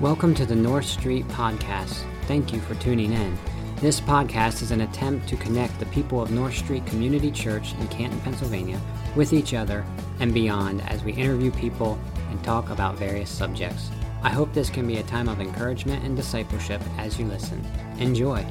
Welcome to the North Street Podcast. Thank you for tuning in. This podcast is an attempt to connect the people of North Street Community Church in Canton, Pennsylvania with each other and beyond as we interview people and talk about various subjects. I hope this can be a time of encouragement and discipleship as you listen. Enjoy.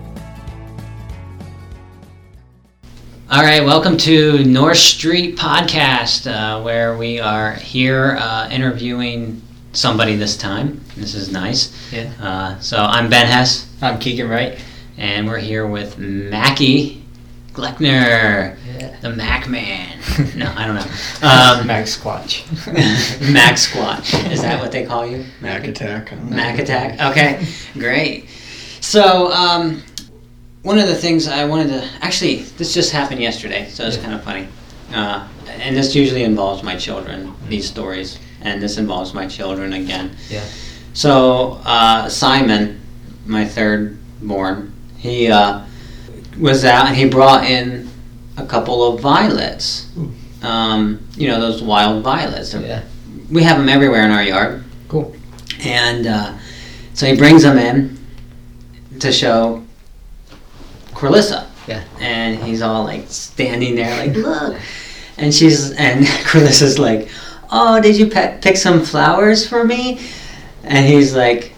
All right, welcome to North Street Podcast, uh, where we are here uh, interviewing somebody this time. This is nice. Yeah. Uh, so I'm Ben Hess, I'm Keegan Wright. and we're here with Mackie Gleckner, Yeah. the Mac Man. No, I don't know. Um, Max Squatch. Mac Squatch. Is that what they call you? Mac attack. Mac Attack. Okay, great. So, um, one of the things I wanted to actually, this just happened yesterday, so it's Yeah. kind of funny. Uh, and this usually involves my children, these stories, and this involves my children again. Yeah. So, uh, Simon, my third born, he uh, was out and he brought in a couple of violets. Um, you know, those wild violets. Yeah. We have them everywhere in our yard. Cool. And uh, so he brings them in to show Corlissa. Yeah. And he's all like standing there, like, look. And she's, and Corlissa's like, oh, did you pe- pick some flowers for me? And he's like,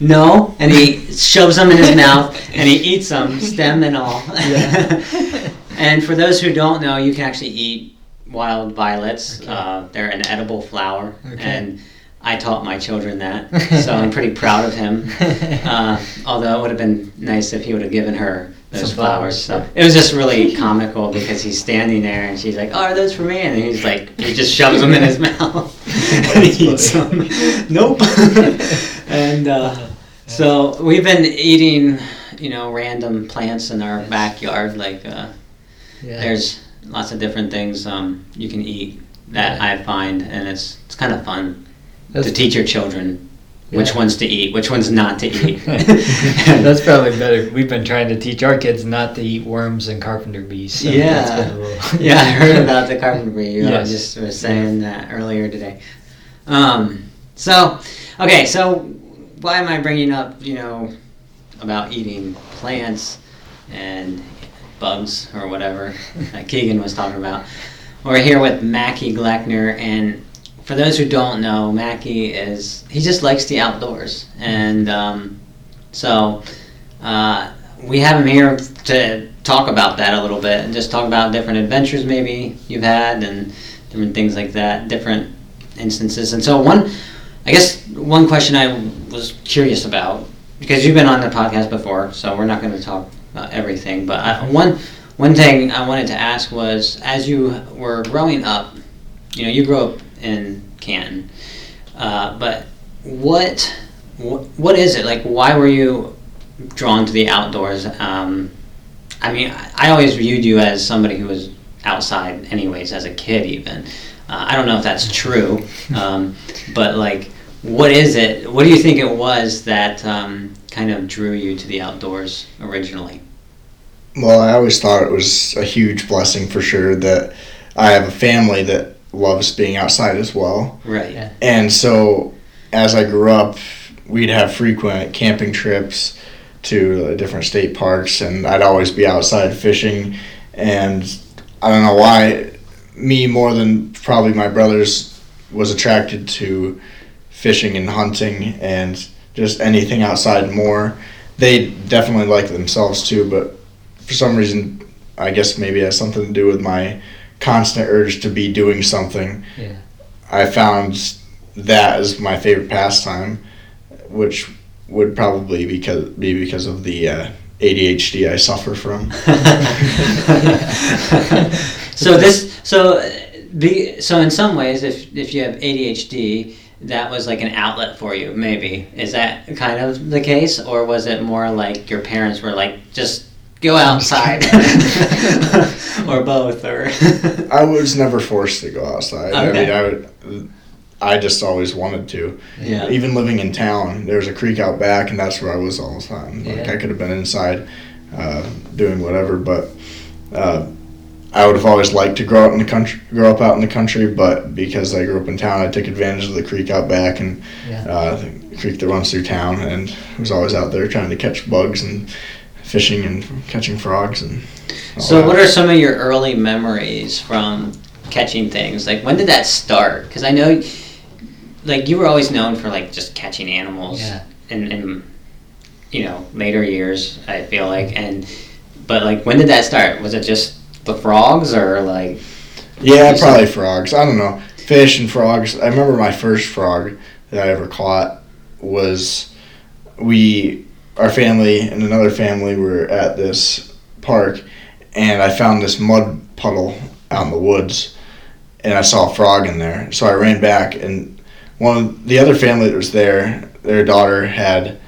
no. And he shoves them in his mouth and he eats them, stem and all. Yeah. and for those who don't know, you can actually eat wild violets. Okay. Uh, they're an edible flower. Okay. And I taught my children that. So I'm pretty proud of him. Uh, although it would have been nice if he would have given her those Some flowers. flowers, So it was just really comical because he's standing there and she's like, "Oh, are those for me?" And he's like, he just shoves them in his mouth and he eats them. nope. and uh, so we've been eating, you know, random plants in our backyard. Like uh, yeah. there's lots of different things um, you can eat that Yeah. I find, and it's it's kind of fun That's, to teach your children which ones to eat, which ones not to eat. that's probably better. We've been trying to teach our kids not to eat worms and carpenter bees. So Yeah. that's been a little- yeah, I heard about the carpentry. You Yes. just was saying that earlier today. Um, so, okay, so why am I bringing up, you know, about eating plants and bugs or whatever that Keegan was talking about? We're here with Mackie Gleckner, and for those who don't know, Mackie is he just likes the outdoors, and um, so uh, we have him here to talk about that a little bit and just talk about different adventures maybe you've had and different things like that, different instances. And so one, I guess one question I was curious about because you've been on the podcast before, so we're not going to talk about everything. But I, one one thing I wanted to ask was, as you were growing up, you know, you grew up in Canton, uh, but what, what what is it like? Why were you drawn to the outdoors? Um, I mean, I, I always viewed you as somebody who was outside, anyways, as a kid, even. Uh, I don't know if that's true, um, but like, what is it? What do you think it was that um, kind of drew you to the outdoors originally? Well, I always thought it was a huge blessing for sure that I have a family that loves being outside as well. Right. Yeah. And so as I grew up, we'd have frequent camping trips to uh, different state parks, and I'd always be outside fishing. And I don't know why, me more than probably my brothers was attracted to fishing and hunting and just anything outside more. They definitely like themselves too, but for some reason, I guess maybe it has something to do with my constant urge to be doing something. Yeah. I found that as my favorite pastime, which would probably because be because of the uh, ADHD I suffer from. so this so uh, be so in some ways if if you have ADHD that was like an outlet for you maybe is that kind of the case or was it more like your parents were like just go outside or both or I was never forced to go outside. I mean, I would. I just always wanted to. yeah Even living in town, there's a creek out back, and that's where I was all the time. Like Yeah. I could have been inside, uh, doing whatever, but uh, I would have always liked to grow out in the country, grow up out in the country, but because I grew up in town, I took advantage of the creek out back and Yeah. uh, the creek that runs through town, and was always out there trying to catch bugs and fishing and catching frogs and. So, that. what are some of your early memories from catching things? Like, when did that start? Because I know, like, you were always known for like just catching animals, Yeah. in, in you know later years. I feel like, and but like, when did that start? Was it just the frogs, or like? Yeah, You probably frogs. I don't know. Fish and frogs. I remember my first frog that I ever caught was we, our family and another family were at this park, and I found this mud puddle out in the woods, and I saw a frog in there. So I ran back, and one of the other family that was there, their daughter had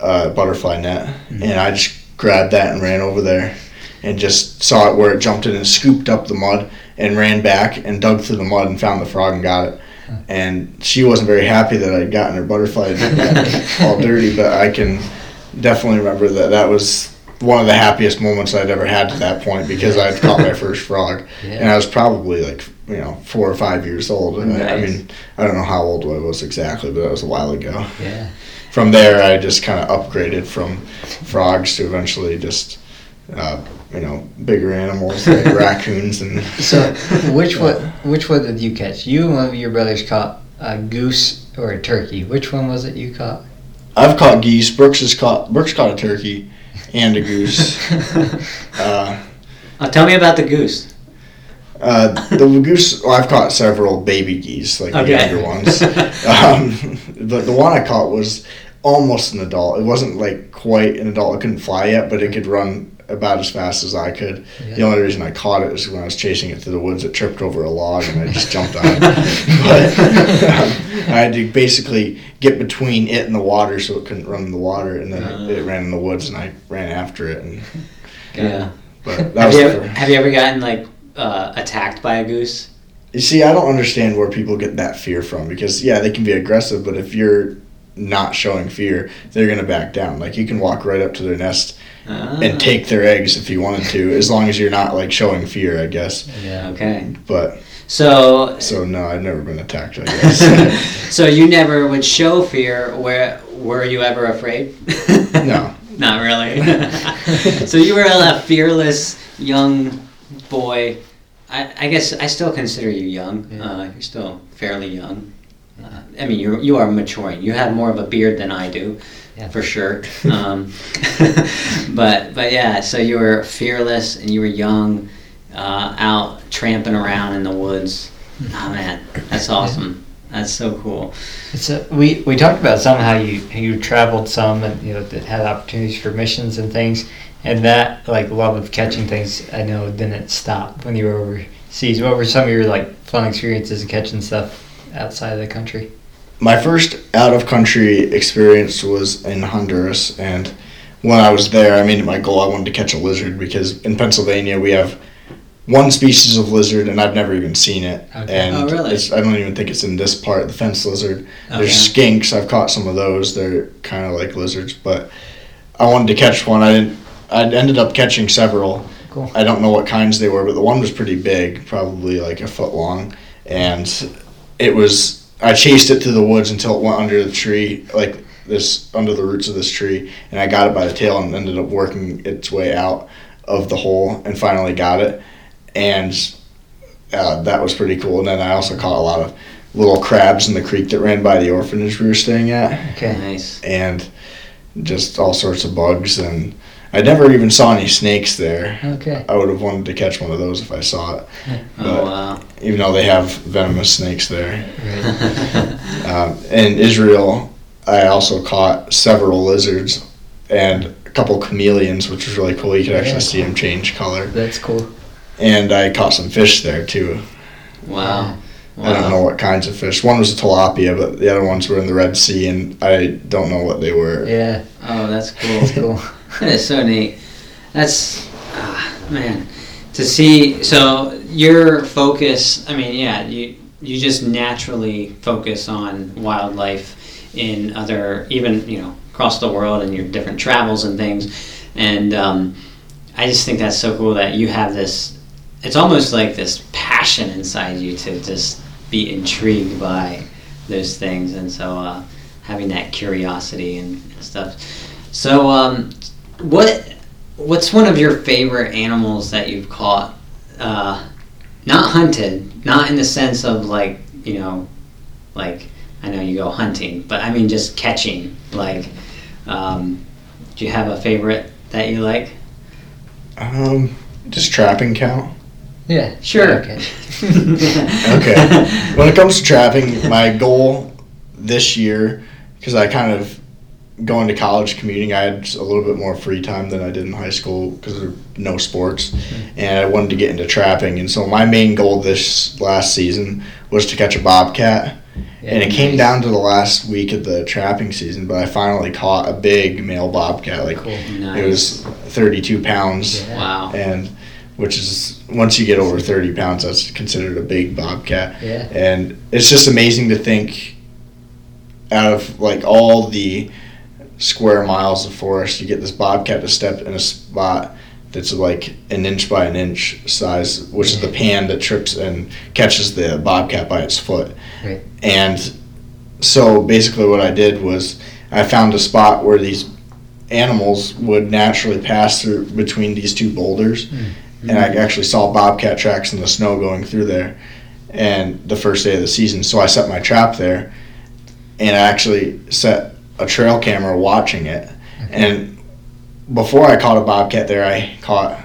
a butterfly net, Mhm. and I just grabbed that and ran over there, and just saw it where it jumped in and scooped up the mud and ran back and dug through the mud and found the frog and got it. And she wasn't very happy that I'd gotten her butterfly net all dirty, but I can definitely remember that that was one of the happiest moments I'd ever had to that point because I'd caught my first frog, and I was probably like you know four or five years old. And I, I mean, I don't know how old I was exactly, but that was a while ago. Yeah. From there, I just kind of upgraded from frogs to eventually just. Uh, you know, bigger animals like raccoons and So, which one? Which one did you catch? You and one of your brothers caught a goose or a turkey. Which one was it you caught? I've caught geese. Brooks has caught Brooks caught a turkey and a goose. Uh, Oh, tell me about the goose. uh, the goose. Well, I've caught several baby geese, like the younger ones. Um, but the one I caught was almost an adult. It wasn't like quite an adult. It couldn't fly yet, but it could run about as fast as I could. The only reason I caught it was when I was chasing it through the woods. It tripped over a log and I just jumped on it. but um, I had to basically get between it and the water so it couldn't run in the water, and then Uh. it, it ran in the woods and I ran after it. And Yeah. but Have you, ever, have you ever gotten like uh, attacked by a goose? You see, I don't understand where people get that fear from because yeah, they can be aggressive, but if you're not showing fear, they're gonna back down. Like you can walk right up to their nest Ah, and take their eggs if you wanted to, as long as you're not like showing fear, I guess. Yeah. Okay. But So, so no, I've never been attacked. I guess so you never would show fear. Where were you ever afraid? no. Not really. so you were a fearless young boy. I, I guess I still consider you young. Yeah. Uh, you're still fairly young. Uh, I mean, you you are maturing. You have more of a beard than I do, Yeah. for sure. Um, but but yeah, so you were fearless and you were young, uh, out tramping around in the woods. Oh man, that's awesome. That's so cool. So we we talked about some how you you traveled some and you know that had opportunities for missions and things, and that like love of catching things I know didn't stop when you were overseas. What were some of your like fun experiences of catching stuff outside of the country? My first out of country experience was in Honduras, and when I was there, I made it my goal. I wanted to catch a lizard because in Pennsylvania we have one species of lizard, and I've never even seen it. Okay. And Oh, really? it's, I don't even think it's in this part. The fence lizard. Okay. There's skinks. I've caught some of those. They're kind of like lizards, but I wanted to catch one. I didn't. I ended up catching several. Cool. I don't know what kinds they were, but the one was pretty big, probably like a foot long, and it was. I chased it through the woods until it went under the tree, like this under the roots of this tree, and I got it by the tail and ended up working its way out of the hole and finally got it, and uh, that was pretty cool. And then I also caught a lot of little crabs in the creek that ran by the orphanage we were staying at Okay. Nice. and just all sorts of bugs and I never even saw any snakes there. Okay. I would have wanted to catch one of those if I saw it, Oh wow. even though they have venomous snakes there. Right. Um, in Israel, I also caught several lizards and a couple chameleons, which was really cool. You could actually Yeah. see them change color. That's cool. And I caught some fish there too. wow. I don't know what kinds of fish. One was a tilapia, but the other ones were in the Red Sea, and I don't know what they were. Yeah. Oh, that's cool. That's cool. That is so neat. That's ah, man to see. So your focus. I mean, yeah, you you just naturally focus on wildlife in other, even you know, across the world and your different travels and things. And um, I just think that's so cool that you have this it's almost like this passion inside you to just be intrigued by those things, and so uh, having that curiosity and stuff. So, um, what what's one of your favorite animals that you've caught? Uh, not hunted, not in the sense of like you know, like I know you go hunting, but I mean just catching. Like, um, do you have a favorite that you like? Um, does trapping count? Yeah. Sure. Okay. Okay. when it comes to trapping, my goal this year, because I kind of going to college commuting, I had a little bit more free time than I did in high school because there were no sports, mm-hmm. and I wanted to get into trapping. And so my main goal this last season was to catch a bobcat. and it came down to the last week of the trapping season, but I finally caught a big male bobcat. Like Cool. Nice. it was 32 pounds Yeah. wow. and which is once you get over 30 pounds that's considered a big bobcat. Yeah. and it's just amazing to think out of like all the square miles of forest you get this bobcat to step in a spot that's like an inch by an inch size which is the pan that trips and catches the bobcat by its foot. Right. and so basically what i did was i found a spot where these animals would naturally pass through between these two boulders hmm. And I actually saw bobcat tracks in the snow going through there. And the first day of the season, so I set my trap there, and I actually set a trail camera watching it. And before I caught a bobcat there, I caught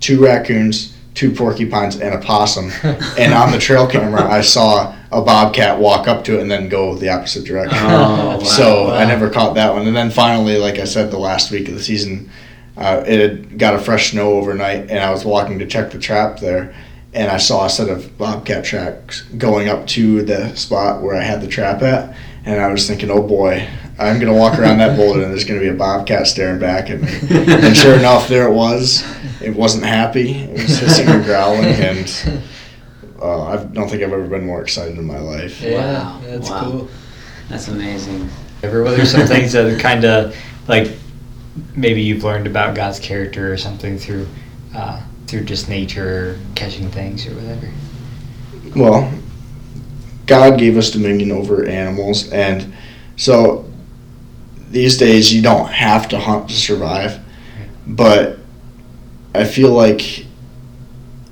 two raccoons, two porcupines, and a possum. and on the trail camera, I saw a bobcat walk up to it and then go the opposite direction. Oh, wow. So I never caught that one. And then finally, like I said, the last week of the season, uh, it had got a fresh snow overnight, and I was walking to check the trap there, and I saw a set of bobcat tracks going up to the spot where I had the trap at, and I was thinking, oh boy, I'm gonna walk around that boulder, and there's gonna be a bobcat staring back at me. And sure enough, there it was. It wasn't happy. It was hissing and growling, and uh, I don't think I've ever been more excited in my life. Yeah, Wow. that's Wow. cool. That's amazing. Ever, what are some things that kind of like maybe you've learned about God's character or something through uh, through just nature, catching things or whatever? Well, God gave us dominion over animals, and so these days you don't have to hunt to survive. But I feel like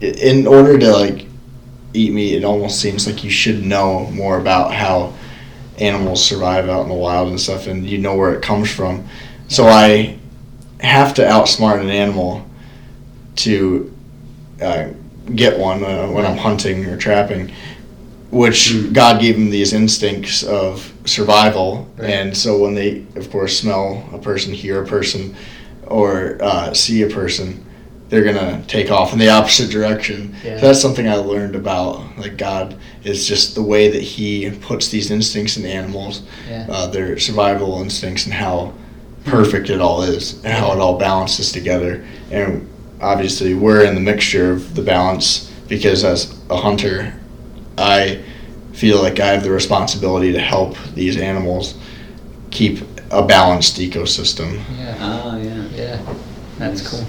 in order to like eat meat, it almost seems like you should know more about how animals survive out in the wild and stuff, and you know where it comes from. So I have to outsmart an animal to uh, get one uh, when I'm hunting or trapping, which God gave them these instincts of survival. Right. And so when they, of course, smell a person, hear a person, or uh, see a person, they're gonna take off in the opposite direction. Yeah. So that's something I learned about like God is just the way that He puts these instincts in animals, Yeah. uh, their survival instincts, and how perfect it all is, and how it all balances together. And obviously, we're in the mixture of the balance because as a hunter, I feel like I have the responsibility to help these animals keep a balanced ecosystem. Yeah. Oh yeah. Yeah. That's cool.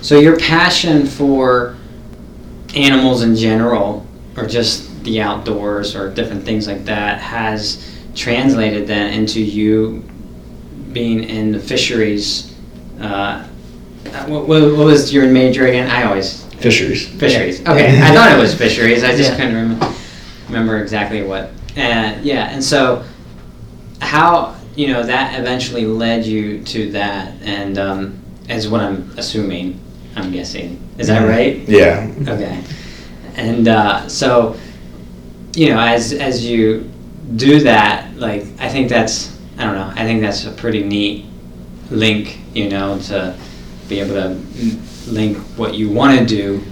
So your passion for animals in general, or just the outdoors, or different things like that, has translated then into you being in the fisheries. Uh, what, what what was your major again? I always Fisheries. fisheries. Okay, I thought it was fisheries. I just Yeah. couldn't remember, remember exactly what. And yeah, and so how you know that eventually led you to that, and um, is what I'm assuming. I'm guessing. Is that Mhm. right? Yeah. Okay. And uh, so, you know, as as you do that, like I think that's I don't know. I think that's a pretty neat link, you know, to be able to link what you want to do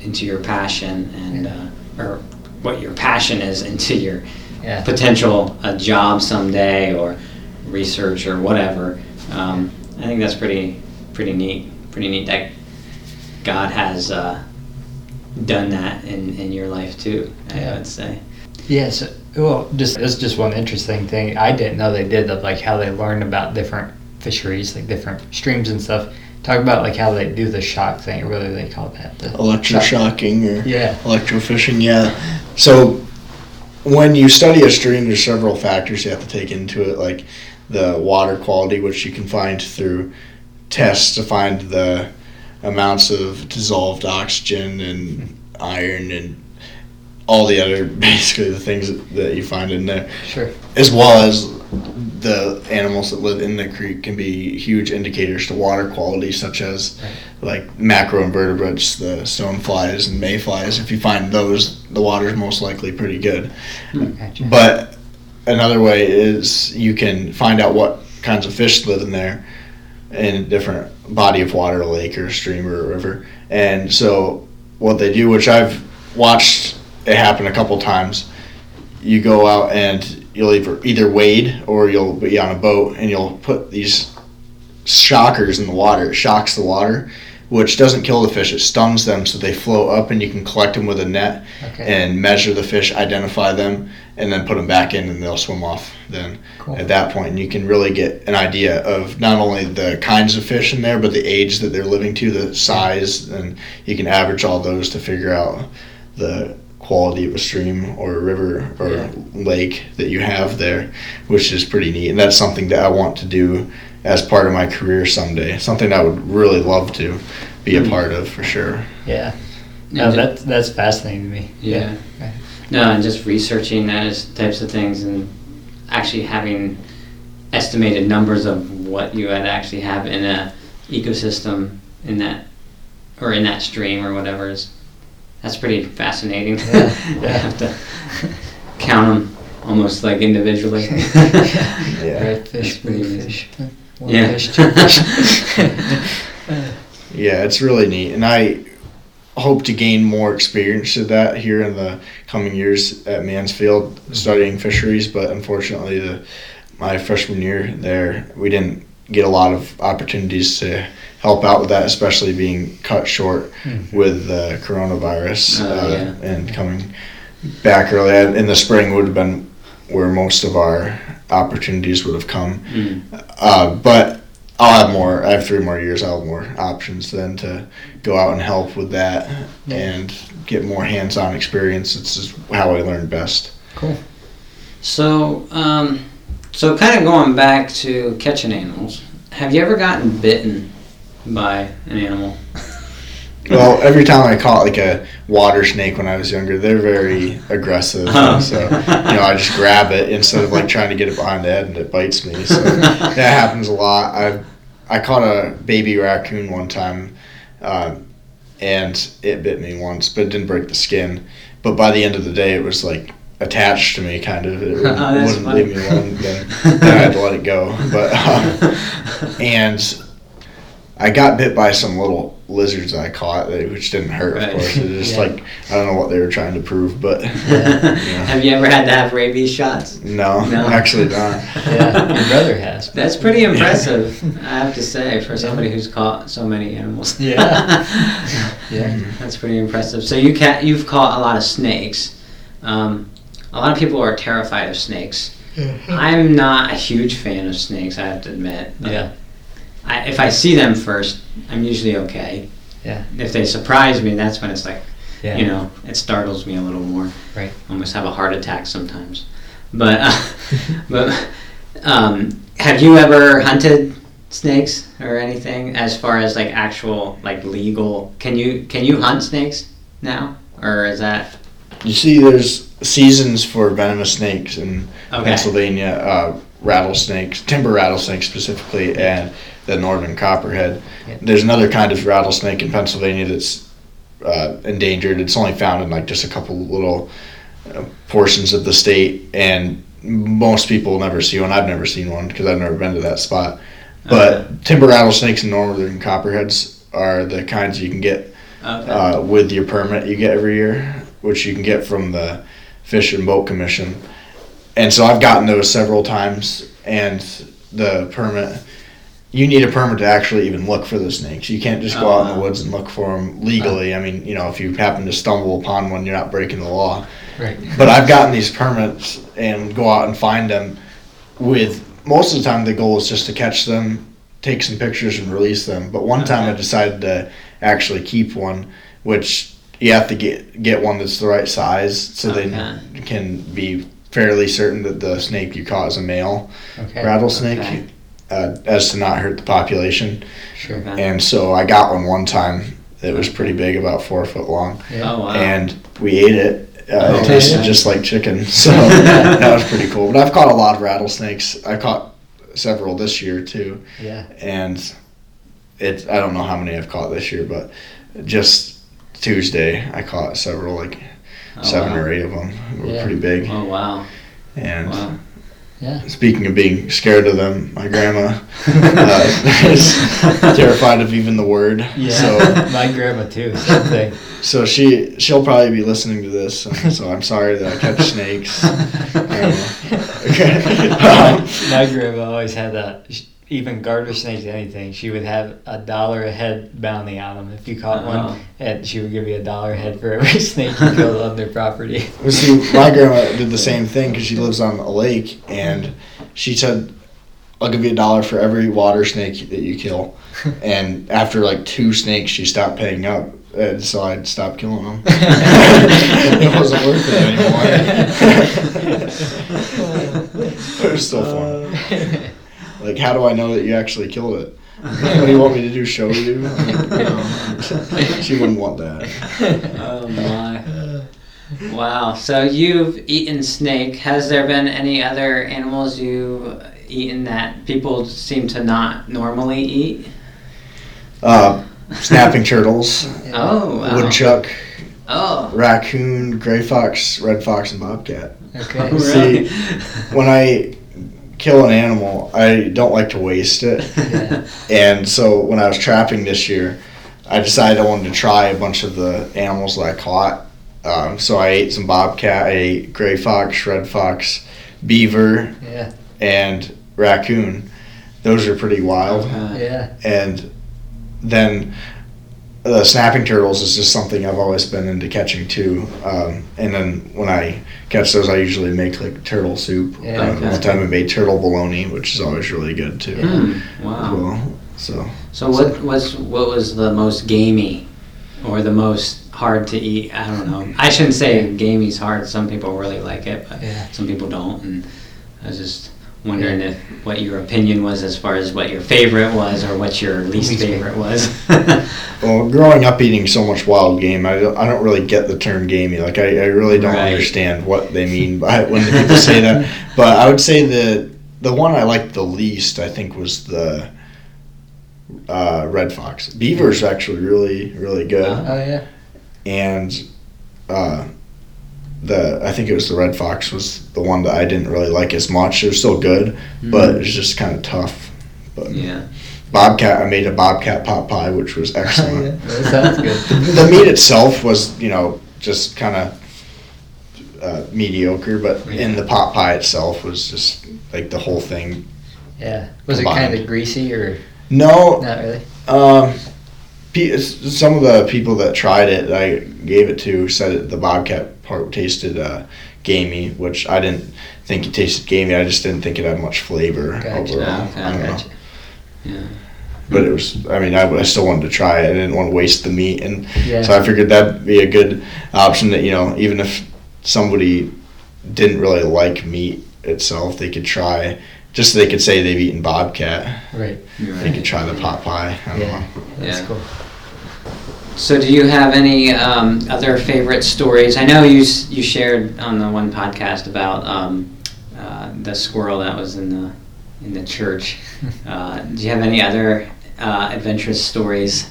into your passion and uh, or what your passion is into your Yeah. potential a job someday or research or whatever. Um, I think that's pretty pretty neat. Pretty neat that God has uh, done that in, in your life too. I Yeah. would say. Yes. Well, just it's just one interesting thing I didn't know they did of like how they learned about different fisheries, like different streams and stuff. Talk about like how they do the shock thing. What do they call that? The electroshocking or Yeah. electrofishing. Yeah. So when you study a stream, there's several factors you have to take into it, like the water quality, which you can find through tests to find the amounts of dissolved oxygen and iron and all the other basically the things that you find in there Sure. as well as the animals that live in the creek can be huge indicators to water quality, such as like macroinvertebrates, the stoneflies and mayflies. If you find those, the water is most likely pretty good. Hmm. Gotcha. But another way is you can find out what kinds of fish live in there in a different body of water, a lake or stream or a river. And so what they do, which I've watched it happened a couple times, you go out and you'll either, either wade or you'll be on a boat and you'll put these shockers in the water. It shocks the water, which doesn't kill the fish. It stuns them so they float up and you can collect them with a net Okay. and measure the fish, identify them, and then put them back in, and they'll swim off. Then Cool. at that point, and you can really get an idea of not only the kinds of fish in there, but the age that they're living to, the size, and you can average all those to figure out the quality of a stream or a river or Yeah. lake that you have there, which is pretty neat. And that's something that I want to do as part of my career someday. Something I would really love to be a Hmm. part of for sure. Yeah. No, And that's that's fascinating to me. Yeah. No, and just researching those types of things and actually having estimated numbers of what you would actually have in a ecosystem in that or in that stream or whatever is that's pretty fascinating. Yeah, you yeah. have to count them almost like individually. Yeah. Red fish, blue fish. One Yeah. fish, two fish. Yeah, it's really neat, and I hope to gain more experience of that here in the coming years at Mansfield mm-hmm. studying fisheries. But unfortunately, the my freshman year there, we didn't get a lot of opportunities to help out with that, especially being cut short Mhm. with the coronavirus Oh, uh, yeah. and coming back early. In the spring would have been where most of our opportunities would have come. Mm. Uh, but I'll have more. I have three more years. I'll have more options then to go out and help with that Yeah. and get more hands-on experience. This is how I learn best. Cool. So, um, so kind of going back to catching animals, have you ever gotten bitten by an animal? Well, every time I caught like a water snake when I was younger, they're very aggressive. Oh. So you know, I just grab it instead of like trying to get it behind the head and it bites me. So that happens a lot. I I caught a baby raccoon one time, uh, and it bit me once, but it didn't break the skin. But by the end of the day, it was like attached to me, kind of. It wouldn't, Oh, wouldn't funny. leave me alone. Then, then I had to let it go. But um, and I got bit by some little lizards that I caught, which didn't hurt, Right. of course. It just Yeah. like I don't know what they were trying to prove, but Have you ever had to have rabies shots? no, No. actually not. Yeah, your brother has. That's pretty impressive, I have to say, for somebody who's caught so many animals. Yeah. Yeah. That's pretty impressive. So you ca- you've caught a lot of snakes. Um, a lot of people are terrified of snakes. I'm not a huge fan of snakes, I have to admit. Yeah. I, if I see them first, I'm usually okay. Yeah. If they surprise me, that's when it's like, Yeah. you know, it startles me a little more. Right. Almost have a heart attack sometimes. But, uh, but um, have you ever hunted snakes or anything as far as like actual like legal? Can you can you hunt snakes now, or is that You see, there's seasons for venomous snakes in okay? Pennsylvania, uh, rattlesnakes, timber rattlesnakes specifically, and the northern copperhead. Yeah. There's another kind of rattlesnake in Pennsylvania that's uh, endangered. It's only found in like just a couple little uh, portions of the state, and most people never see one. I've never seen one because I've never been to that spot. But Okay. timber rattlesnakes and northern copperheads are the kinds you can get Okay. uh, with your permit you get every year, which you can get from the Fish and Boat Commission. And so I've gotten those several times, and the permit. You need a permit to actually even look for the snakes. You can't just go out in the uh-huh. woods and look for them legally. Uh-huh. I mean, you know, if you happen to stumble upon one, you're not breaking the law. Right. But I've gotten these permits and go out and find them. With most of the time, the goal is just to catch them take some pictures and release them. But one uh-huh. time I decided to actually keep one, which you have to get get one that's the right size so Okay. they can be fairly certain that the snake you caught is a male Okay. rattlesnake, Okay. Uh, as to not hurt the population. Sure. Okay. And so I got one one time. It was pretty big, about four foot long, Yeah. Oh wow. and we ate it. Uh, Oh, it tasted okay. just like chicken, so that was pretty cool. But I've caught a lot of rattlesnakes. I caught several this year too, Yeah. and it. I don't know how many I've caught this year, but just Tuesday I caught several, like Oh, seven wow. or eight of them. They were Yeah. pretty big. Oh wow. And Wow. Yeah. speaking of being scared of them, my grandma uh, is terrified of even the word. Yeah. So my grandma too. Same thing. So she she'll probably be listening to this, so I'm sorry that I catch snakes. Um, my grandma always had that. sh- Even garter snakes, anything, she would have a dollar a head bounty on them. If you caught Oh. one, uh-huh. and she would give you a dollar a head for every snake you killed on their property. well, see, my grandma did the same thing because she lives on a lake, and she said, "I'll give you a dollar for every water snake that you kill." And after like two snakes, she stopped paying up, and so I stopped killing them. it wasn't worth it anymore. it was so fun. Uh, Like, how do I know that you actually killed it? what do you want me to do? Show you? Like, no. She wouldn't want that. Oh my. Wow. So you've eaten snake. Has there been any other animals you've eaten that people seem to not normally eat? Uh, snapping turtles, Oh. Wow. woodchuck, Oh. raccoon, gray fox, red fox, and bobcat. Okay. Really? When I kill an animal, I don't like to waste it. Yeah. And so when I was trapping this year, I decided I wanted to try a bunch of the animals that I caught. Um, so I ate some bobcat, I ate gray fox, red fox, beaver, Yeah. and raccoon. Those are pretty wild. Okay. Yeah. And then the snapping turtles is just something I've always been into catching too. Um, and then when I catch those, I usually make like turtle soup. Yeah, Um, okay. One time I made turtle bologna, which is always really good too. As Wow. well. So So what was what was the most gamey, or the most hard to eat? I don't know. I shouldn't say gamey's hard. Some people really like it, but Yeah. some people don't. And I was just wondering if what your opinion was as far as what your favorite was, or what your least, Least favorite was. Well, growing up eating so much wild game, I don't, I don't really get the term gamey. Like, I, I really don't Right. understand what they mean by it when people say that. But I would say the the one I liked the least, I think, was the uh, red fox. Beaver's actually really, really good, Uh-huh. Oh yeah. and uh, the I think it was the red fox was the one that I didn't really like as much. It was still good, but it was just kind of tough. But yeah. bobcat, I made a bobcat pot pie, which was excellent. Yeah. Sounds good. the meat itself was, you know, just kind of uh, mediocre, but in the pot pie itself was just like the whole thing. Yeah. Was it kind of greasy or No, not really? um, some of the people that tried it, I gave it to, said it, the bobcat part tasted uh, gamey, which I didn't think it tasted gamey. I just didn't think it had much flavor Gotcha. overall. Okay, I don't know. Yeah. But it was, I mean, I, I still wanted to try it. I didn't want to waste the meat. And Yeah. So I figured that'd be a good option that, you know, even if somebody didn't really like meat itself, they could try, just so they could say they've eaten bobcat, right. You're they could try the pot pie. I don't Yeah. know. That's Yeah. cool. So, do you have any um, other favorite stories? I know you s- you shared on the one podcast about um, uh, the squirrel that was in the in the church. Uh, do you have any other uh, adventurous stories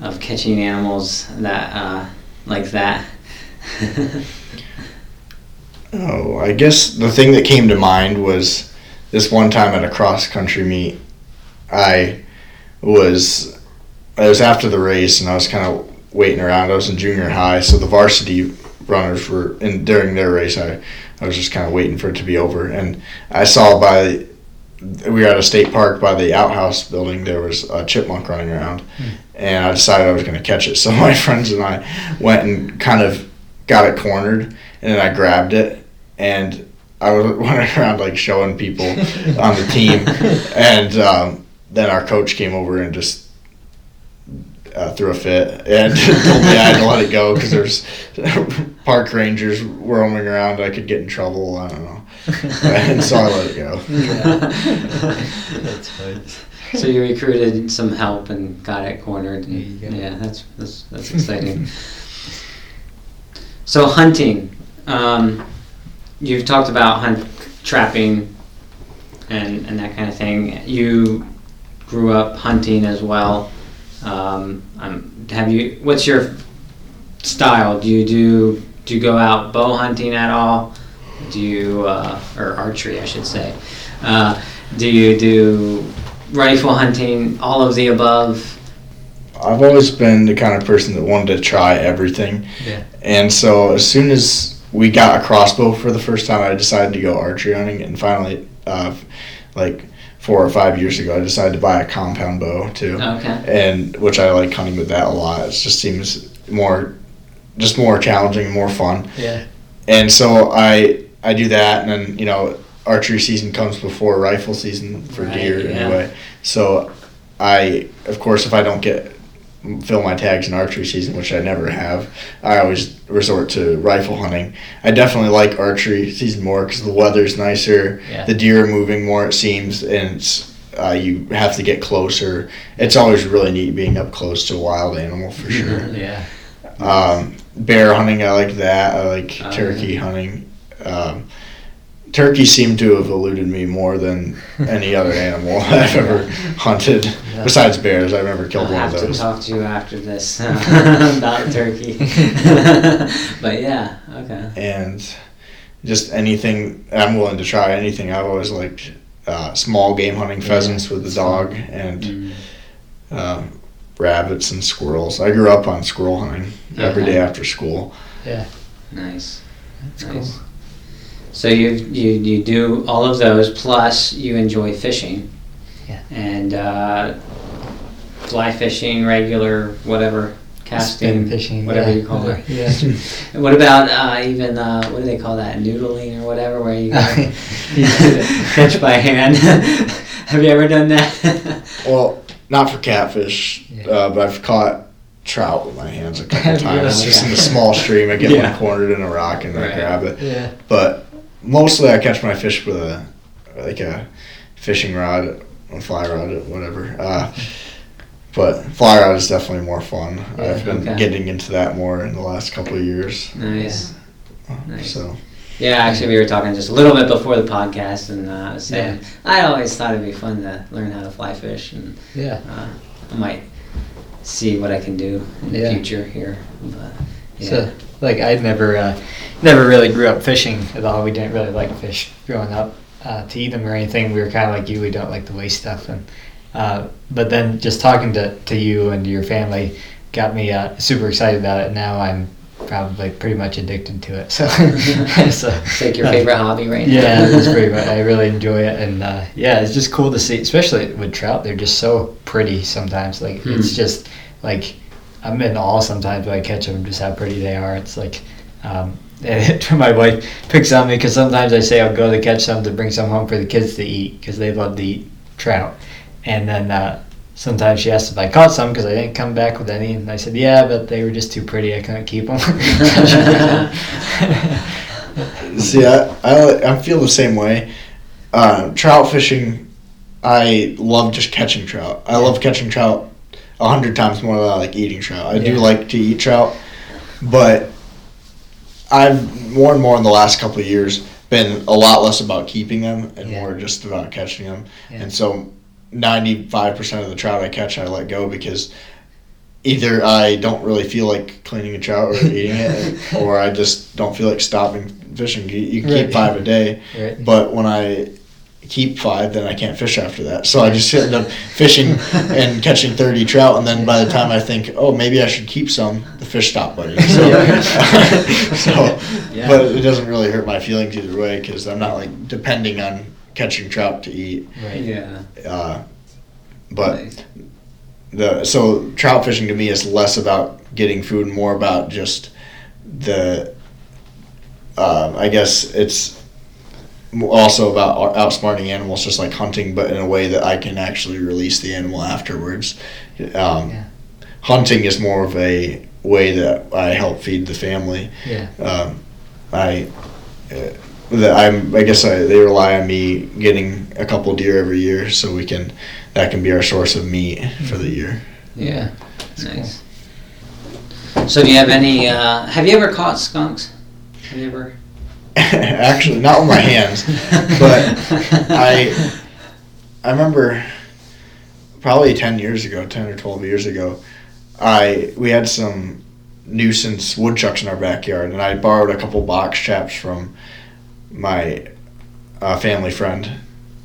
of catching animals that uh, like that? Oh, I guess the thing that came to mind was this one time at a cross country meet. I was it was after the race and I was kind of waiting around. I was in junior high, so the varsity runners were in during their race. I I was just kind of waiting for it to be over, and I saw by we were at a state park by the outhouse building. There was a chipmunk running around, and I decided I was going to catch it. So my friends and I went and kind of got it cornered, and then I grabbed it, and I was running around like showing people on the team, and um, then our coach came over and just uh, threw a fit and told me I had to let it go because there's park rangers roaming around. I could get in trouble. I don't know, and so I let it go. That's fine. So you recruited some help and got it cornered. There you go. Yeah, that's that's, that's exciting. so hunting, um, you've talked about hunt trapping and and that kind of thing. You grew up hunting as well. Um, um, have you? What's your style? Do you do do you go out bow hunting at all? Do you uh, or archery, I should say? Uh, do you do rifle hunting? All of the above. I've always been the kind of person that wanted to try everything. Yeah. And so as soon as we got a crossbow for the first time, I decided to go archery hunting. And finally, uh, like four or five years ago, I decided to buy a compound bow too. Okay. And which I like hunting with that a lot. It just seems more, just more challenging more fun. Yeah. And so I I do that, and then you know archery season comes before rifle season for Right, deer yeah. anyway. So I of course if I don't get fill my tags in archery season, which I never have, I always resort to rifle hunting. I definitely like archery season more because the weather's nicer, Yeah. the deer are moving more it seems, and it's, uh, you have to get closer. It's always really neat being up close to a wild animal for sure. Yeah. Um, bear hunting, I like that. I like Oh, turkey hunting. Um, turkey seem to have eluded me more than any other animal I've ever hunted. Yeah. Besides bears, I've never I'll killed one have of to those. talk to you after this about turkey. but yeah, okay. And just anything, I'm willing to try anything. I've always liked uh, small game hunting, pheasants with the dog, and Mm. uh, rabbits and squirrels. I grew up on squirrel hunting every Okay. day after school. Yeah. Nice. That's Nice. cool. So you you you do all of those plus you enjoy fishing. Yeah. And uh, fly fishing, regular whatever casting, Spin fishing. whatever yeah. you call it. Yeah. What about uh, even uh, what do they call that noodling or whatever where you catch by hand? Have you ever done that? Well, not for catfish, Yeah. uh, but I've caught trout with my hands a couple Have you? times. Just in Yeah. a small stream, I get Yeah. one cornered in a rock and Right. I grab it. yeah. But mostly, I catch my fish with a like a fishing rod, a fly rod, whatever. Uh, but fly rod is definitely more fun. Yeah, I've been okay. getting into that more in the last couple of years. nice. Nice. So Yeah, actually, we were talking just a little bit before the podcast, and uh, I was saying I always thought it'd be fun to learn how to fly fish, and Yeah. uh, I might see what I can do in the future here. But yeah, So, like, I never, uh, never really grew up fishing at all. We didn't really like fish growing up uh, to eat them or anything. We were kind of like you. We don't like to waste stuff. And uh, but then just talking to, to you and your family got me uh, super excited about it. Now I'm probably pretty much addicted to it. So, so it's like your favorite hobby right now. yeah, it's pretty much. I really enjoy it, and uh, yeah, it's just cool to see, especially with trout. They're just so pretty sometimes. Like Hmm. it's just like I'm in awe sometimes when I catch them, just how pretty they are. It's like. Um, and my wife picks on me because sometimes I say I'll go to catch some to bring some home for the kids to eat because they love to eat trout, and then uh, sometimes she asks if I caught some because I didn't come back with any, and I said yeah, but they were just too pretty. I couldn't keep them. See, I, I, I feel the same way. Uh, trout fishing, I love just catching trout. I love catching trout a hundred times more than I like eating trout. I do like to eat trout, but I've more and more in the last couple of years been a lot less about keeping them and Yeah. more just about catching them. Yeah. And so, ninety five percent of the trout I catch, I let go because either I don't really feel like cleaning a trout or eating it, or I just don't feel like stopping fishing. You, can Right. keep five a day, Right. but when I keep five, then I can't fish after that. So I just end up fishing and catching 30 trout, and then by the time I think, oh, maybe I should keep some, the fish stop biting. So, so Yeah. but it doesn't really hurt my feelings either way because I'm not like depending on catching trout to eat. Right. yeah. Uh, but Nice. the so trout fishing to me is less about getting food and more about just the um, I guess it's also about outsmarting animals, just like hunting, but in a way that I can actually release the animal afterwards. Um, Yeah. Hunting is more of a way that I help feed the family. Yeah. Um, I, uh, that I'm, I guess I, they rely on me getting a couple deer every year, so we can, that can be our source of meat for the year. Yeah, nice. So do you have any, uh, have you ever caught skunks? Have you ever? Actually, not with my hands, but I, I remember probably 10 years ago, 10 or 12 years ago, I we had some nuisance woodchucks in our backyard, and I borrowed a couple box traps from my uh, family friend,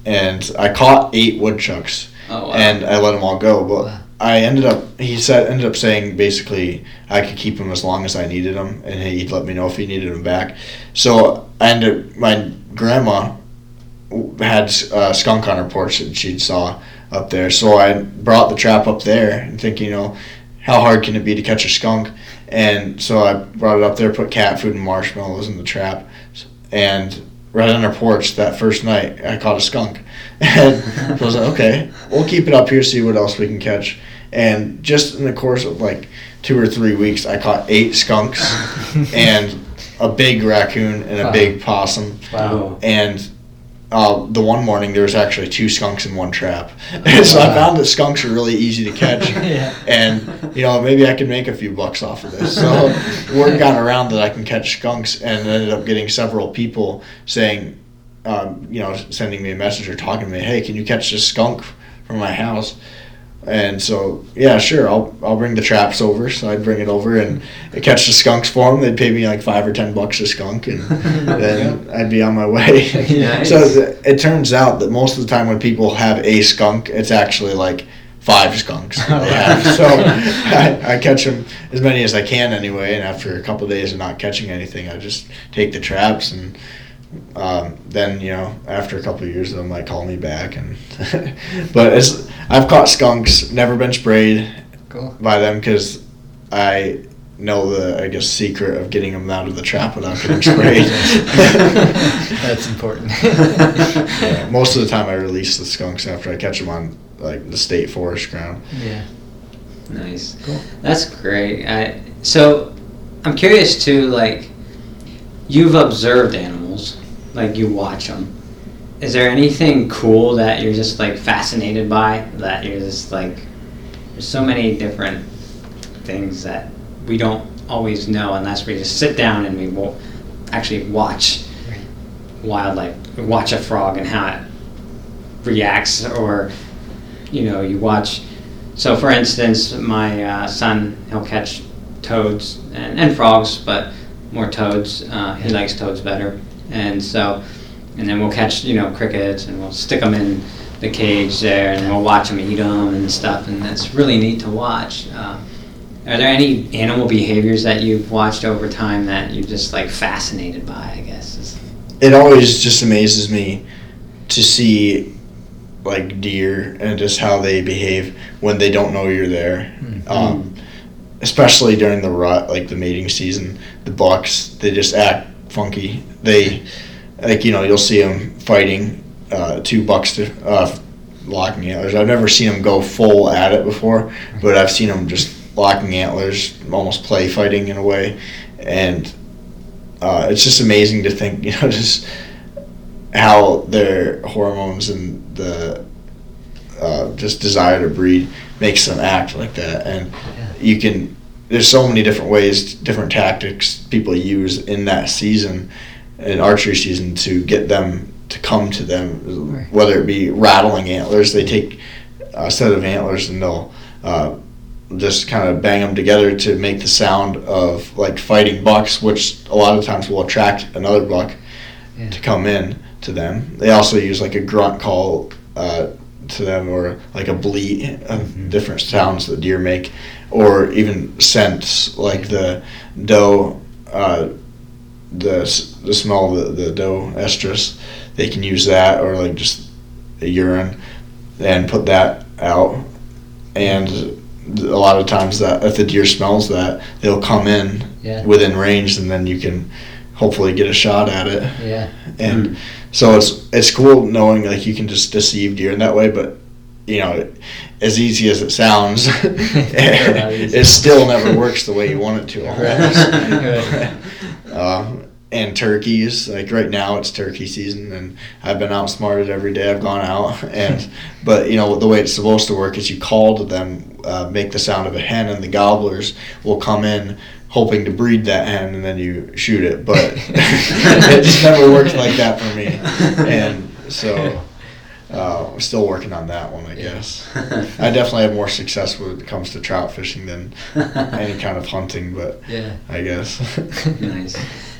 and I caught eight woodchucks, Oh, wow. and I let them all go. But. I ended up he said ended up saying basically I could keep him as long as I needed him and he'd let me know if he needed him back. So I ended my grandma had a skunk on her porch that she saw up there. So I brought the trap up there and thinking, you know, how hard can it be to catch a skunk? And so I brought it up there, put cat food and marshmallows in the trap, and right on her porch that first night I caught a skunk. And I was like, okay, we'll keep it up here, see what else we can catch. And just in the course of like two or three weeks, I caught eight skunks and a big raccoon and a Wow. big possum. Wow. And uh, the one morning there was actually two skunks in one trap. so I found that skunks are really easy to catch. Yeah. And you know maybe I could make a few bucks off of this. So word got around that I can catch skunks, and ended up getting several people saying, um, you know, sending me a message or talking to me, hey, can you catch this skunk from my house? And so, yeah, sure, I'll I'll bring the traps over. So I'd bring it over and I'd catch the skunks for them. They'd pay me like five or ten bucks a skunk, and then I'd be on my way. Nice. so th- it turns out that most of the time when people have a skunk, it's actually like five skunks that they have. so I, I catch them as many as I can anyway. And after a couple of days of not catching anything, I just take the traps and. Um, then you know, after a couple of years, they might call me back, and but it's I've caught skunks, never been sprayed Cool. by them because I know the I guess secret of getting them out of the trap without getting sprayed. That's important. Yeah, most of the time, I release the skunks after I catch them on like the state forest ground. yeah. Nice. Cool. That's great. I, so, I'm curious too. Like, you've observed animals, like you watch them. Is there anything cool that you're just like fascinated by? That you're just like, there's so many different things that we don't always know unless we just sit down and we will actually watch wildlife, watch a frog and how it reacts, or you know, you watch. So, for instance, my uh, son he'll catch toads and, and frogs, but more toads. Uh, he likes toads better, and so, and then we'll catch you know crickets and we'll stick them in the cage there, and then we'll watch them eat them and stuff, and that's really neat to watch. Uh, are there any animal behaviors that you've watched over time that you're just like fascinated by? I guess. It always just amazes me to see like deer and just how they behave when they don't know you're there. Mhm. Um, especially during the rut, like the mating season, the bucks they just act funky. They like you know you'll see them fighting uh, two bucks to uh, locking antlers. I've never seen them go full at it before, but I've seen them just locking antlers, almost play fighting in a way, and uh, it's just amazing to think you know just how their hormones and the uh, just desire to breed makes them act like that, and you can. There's so many different ways, different tactics people use in that season, in archery season, to get them to come to them. Right. Whether it be rattling antlers, they take a set of antlers and they'll uh, just kind of bang them together to make the sound of like fighting bucks, which a lot of times will attract another buck Yeah. to come in to them. They also use like a grunt call uh, to them or like a bleat of Mhm. different sounds that deer make, or even scents like the doe, uh, the the smell of the, the doe estrus. They can use that or like just a urine and put that out. And a lot of times that if the deer smells that, they'll come in Yeah. within range, and then you can hopefully get a shot at it Yeah. and so it's it's cool knowing like you can just deceive deer in that way, but you know, as easy as it sounds, it still never works the way you want it to. Right. Uh, and turkeys, like right now it's turkey season, and I've been outsmarted every day I've gone out. And but you know the way it's supposed to work is you call to them, uh, make the sound of a hen, and the gobblers will come in hoping to breed that hen, and then you shoot it. But it just never worked like that for me, and so. Uh, I'm still working on that one, I guess. I definitely have more success when it comes to trout fishing than any kind of hunting, but Yeah. I guess. nice.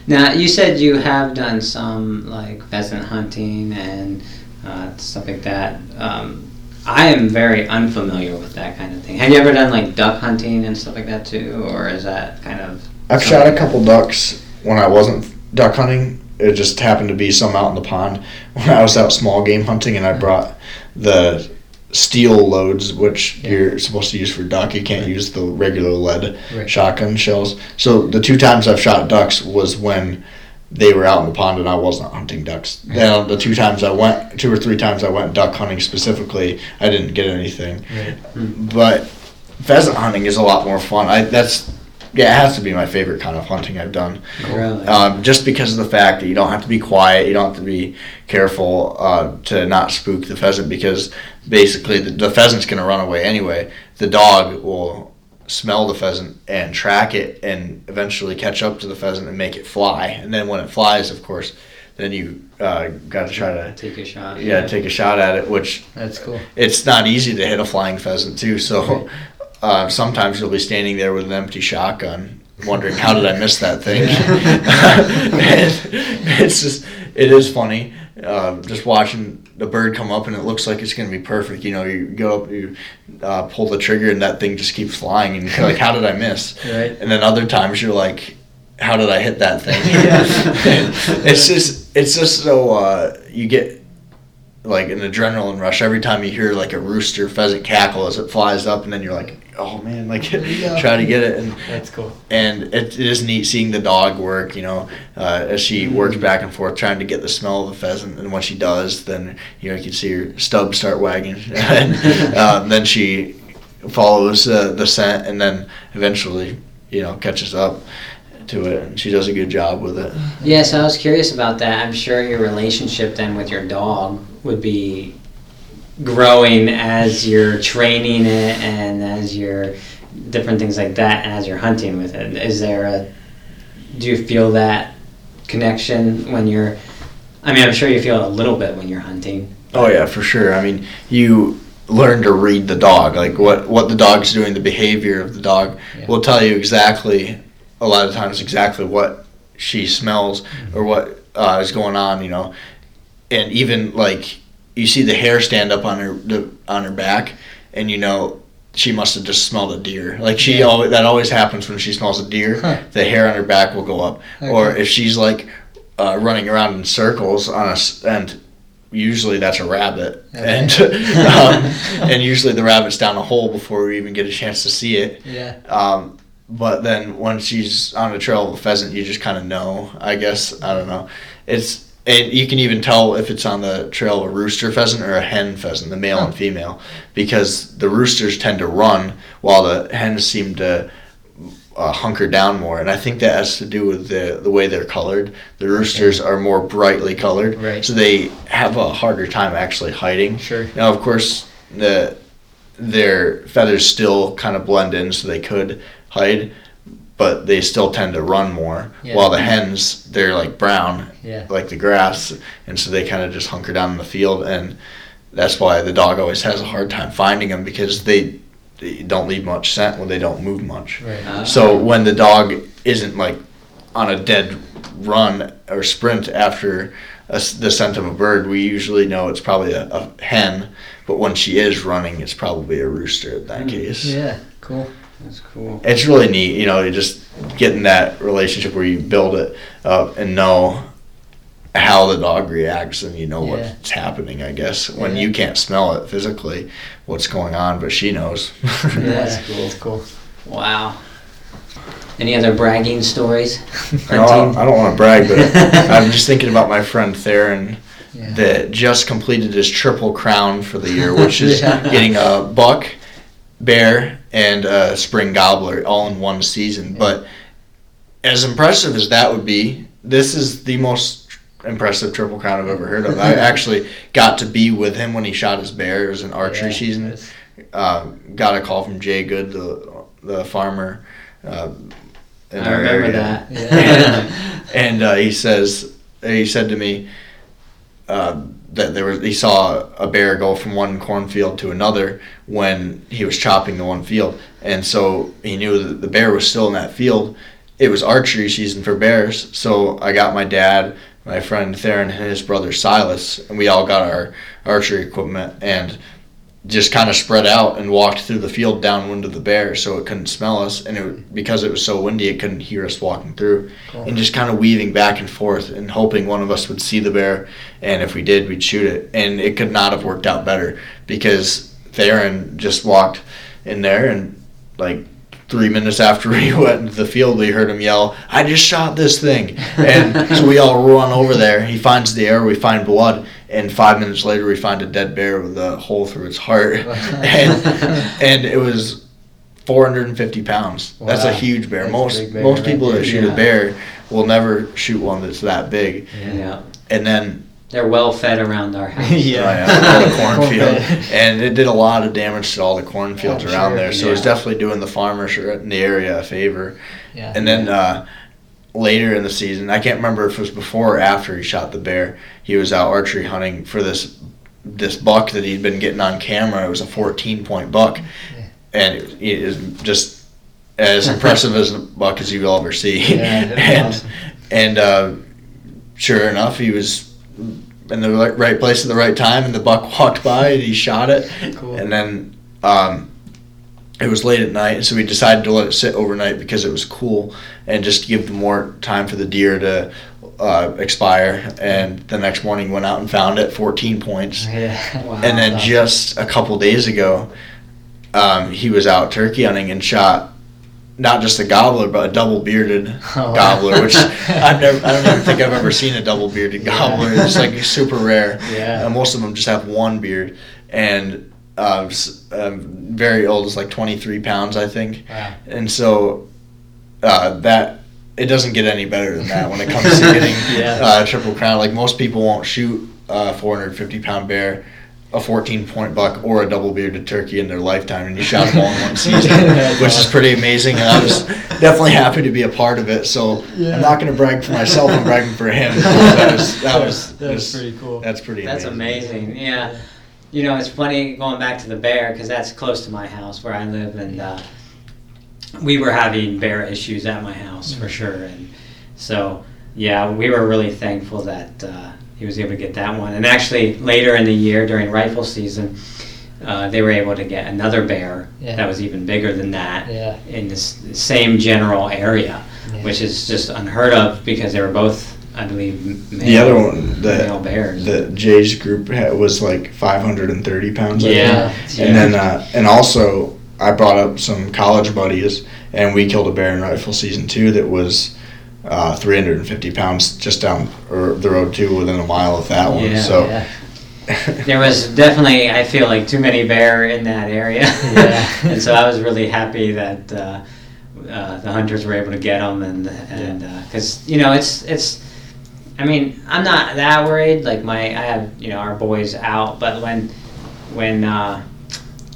Now you said you have done some like pheasant hunting and uh, stuff like that. Um, I am very unfamiliar with that kind of thing. Have you ever done like duck hunting and stuff like that too, or is that kind of? I've shot a couple ducks when I wasn't duck hunting. It just happened to be some out in the pond when I was out small game hunting, and I brought the steel loads, which Yeah. you're supposed to use for duck. You can't use the regular lead Right. shotgun shells. So the two times I've shot ducks was when they were out in the pond and I wasn't hunting ducks. Now the two times I went, two or three times I went duck hunting specifically, I didn't get anything. Right. But pheasant hunting is a lot more fun. I that's yeah, it has to be my favorite kind of hunting I've done. Really? Um, just because of the fact that you don't have to be quiet, you don't have to be careful uh, to not spook the pheasant because basically the, the pheasant's going to run away anyway. The dog will smell the pheasant and track it and eventually catch up to the pheasant and make it fly. And then when it flies, of course, then you uh, got to try to Take a shot. yeah take a shot at it, which That's cool. it's not easy to hit a flying pheasant too. So uh, sometimes you'll be standing there with an empty shotgun, wondering how did I miss that thing. it's just it is funny uh, just watching the bird come up and it looks like it's going to be perfect. You know, you go up, you uh, pull the trigger, and that thing just keeps flying, and you're like, how did I miss? Right. And then other times you're like, how did I hit that thing? it's just it's just so uh, you get like an adrenaline rush every time you hear like a rooster pheasant cackle as it flies up, and then you're like, oh man, like Yeah. try to get it, and That's cool. and it, it is neat seeing the dog work. You know, uh, as she works back and forth trying to get the smell of the pheasant, and when she does, then you know you can see her stub start wagging, and um, then she follows uh, the scent, and then eventually you know catches up to it, and she does a good job with it. Yeah, so I was curious about that. I'm sure your relationship then with your dog would be growing as you're training it and as you're different things like that and as you're hunting with it. Is there a do you feel that connection when you're I mean, I'm sure you feel a little bit when you're hunting. Oh yeah, for sure. I mean, you learn to read the dog, like what what the dog's doing, the behavior of the dog Yeah. will tell you exactly. A lot of times, exactly what she smells or what uh, is going on. You know, and even like you see the hair stand up on her the, on her back, and you know she must have just smelled a deer. Like she Yeah. always that always happens when she smells a deer. Huh. The hair on her back will go up, or if she's like uh, running around in circles on us and usually that's a rabbit Okay. and um, and usually the rabbit's down a hole before we even get a chance to see it Yeah. um, but then when she's on the trail of a pheasant you just kind of know i guess i don't know it's and you can even tell if it's on the trail of a rooster pheasant or a hen pheasant the male and female because the roosters tend to run while the hens seem to uh, hunker down more, and I think that has to do with the the way they're colored. The roosters are more brightly colored, Right. so they have a harder time actually hiding. Sure. Now, of course, the their feathers still kind of blend in, so they could hide, but they still tend to run more. Yeah. While the hens, they're like brown, Yeah. like the grass, and so they kind of just hunker down in the field, and that's why the dog always has a hard time finding them because they, they don't leave much scent when they don't move much. Right. Uh, So when the dog isn't like on a dead run or sprint after a the scent of a bird, we usually know it's probably a, a hen. But when she is running, it's probably a rooster in that Mm. case. Yeah. Cool. That's cool. It's really neat, you know, you just getting that relationship where you build it up and know how the dog reacts and you know Yeah. what's happening, I guess. When Yeah. you can't smell it physically, what's going on, but she knows. Yeah. That's cool. That's cool. Wow. Any other bragging stories? I don't, I don't want to brag, but I'm just thinking about my friend Theron Yeah. that just completed his triple crown for the year, which is Yeah. getting a buck, bear, and a spring gobbler all in one season. But as impressive as that would be, this is the most impressive triple crown I've ever heard of. I actually got to be with him when he shot his bear. It was an archery Yeah, season. Uh, got a call from Jay Good, the the farmer. Uh, in I our remember area. that. Yeah. and uh, he says he said to me uh, that there was he saw a bear go from one cornfield to another when he was chopping the one field, and so he knew that the bear was still in that field. It was archery season for bears, so I got my dad, my friend Theron, and his brother Silas, and we all got our archery equipment and just kind of spread out and walked through the field downwind of the bear so it couldn't smell us. And it because it was so windy it couldn't hear us walking through. And just kind of weaving back and forth and hoping one of us would see the bear. And if we did we'd shoot it. And it could not have worked out better because Theron just walked in there and like three minutes after we went into the field we heard him yell I just shot this thing. And so we all run over there. He finds the arrow we find blood and five minutes later we find a dead bear with a hole through its heart and and it was 450 pounds that's a huge bear That's most bear most right people that shoot yeah. a bear will never shoot one that's that big Yeah. and then They're well fed around our house. Yeah. Oh, yeah, cornfield, Cornfield. and it did a lot of damage to all the cornfields I'm around sure, there. So it was definitely doing the farmers in the area a favor. Yeah. And then uh, later in the season, I can't remember if it was before or after he shot the bear. He was out archery hunting for this this buck that he'd been getting on camera. It was a 14 point buck, Yeah. and it, it is just as impressive as a buck as you'll ever see. Yeah, and awesome. and uh, sure enough, he was in the right- place at the right time, and the buck walked by and he shot it. Cool. And then um, it was late at night, so we decided to let it sit overnight because it was cool, and just give more time for the deer to uh, expire. And the next morning, went out and found it, 14 points. Yeah. Wow. And then just a couple days ago, um, he was out turkey hunting and shot not just a gobbler, but a double bearded Oh, wow. gobbler, which I've never, I don't even think I've ever seen a double bearded Yeah. gobbler. It's like super rare. Yeah. Uh, most of them just have one beard, and uh, um, very old it's like 23 pounds, I think. Wow. And so uh, that it doesn't get any better than that when it comes to getting Yeah. uh, triple crown. Like most people won't shoot a 450 pound bear, a 14 point buck, or a double bearded turkey in their lifetime, and you shot them all in one season, which is pretty amazing. And I was definitely happy to be a part of it. So Yeah. I'm not going to brag for myself. I'm bragging for him. That was that was That's was- pretty cool. That's pretty. That's amazing. amazing. Yeah. You know, it's funny going back to the bear because that's close to my house where I live, and uh, we were having bear issues at my house for sure. And so, yeah, we were really thankful that uh, he was able to get that one. And actually, later in the year during rifle season, uh, they were able to get another bear Yeah. that was even bigger than that Yeah. in this same general area, Yeah. which is just unheard of because they were both, I believe, male, The other one, the male bears. the Jay's group had, was like 530 pounds. I. Yeah, Yeah. And then, uh, and also, I brought up some college buddies, and we killed a bear in rifle season two that was uh, 350 pounds just down or the road too, within a mile of that one. Yeah, so yeah. There was definitely, I feel like, too many bear in that area. Yeah. and so I was really happy that uh, uh, the hunters were able to get them, and and because you know it's it's. I mean, I'm not that worried. Like my, I have you know our boys out, but when when uh,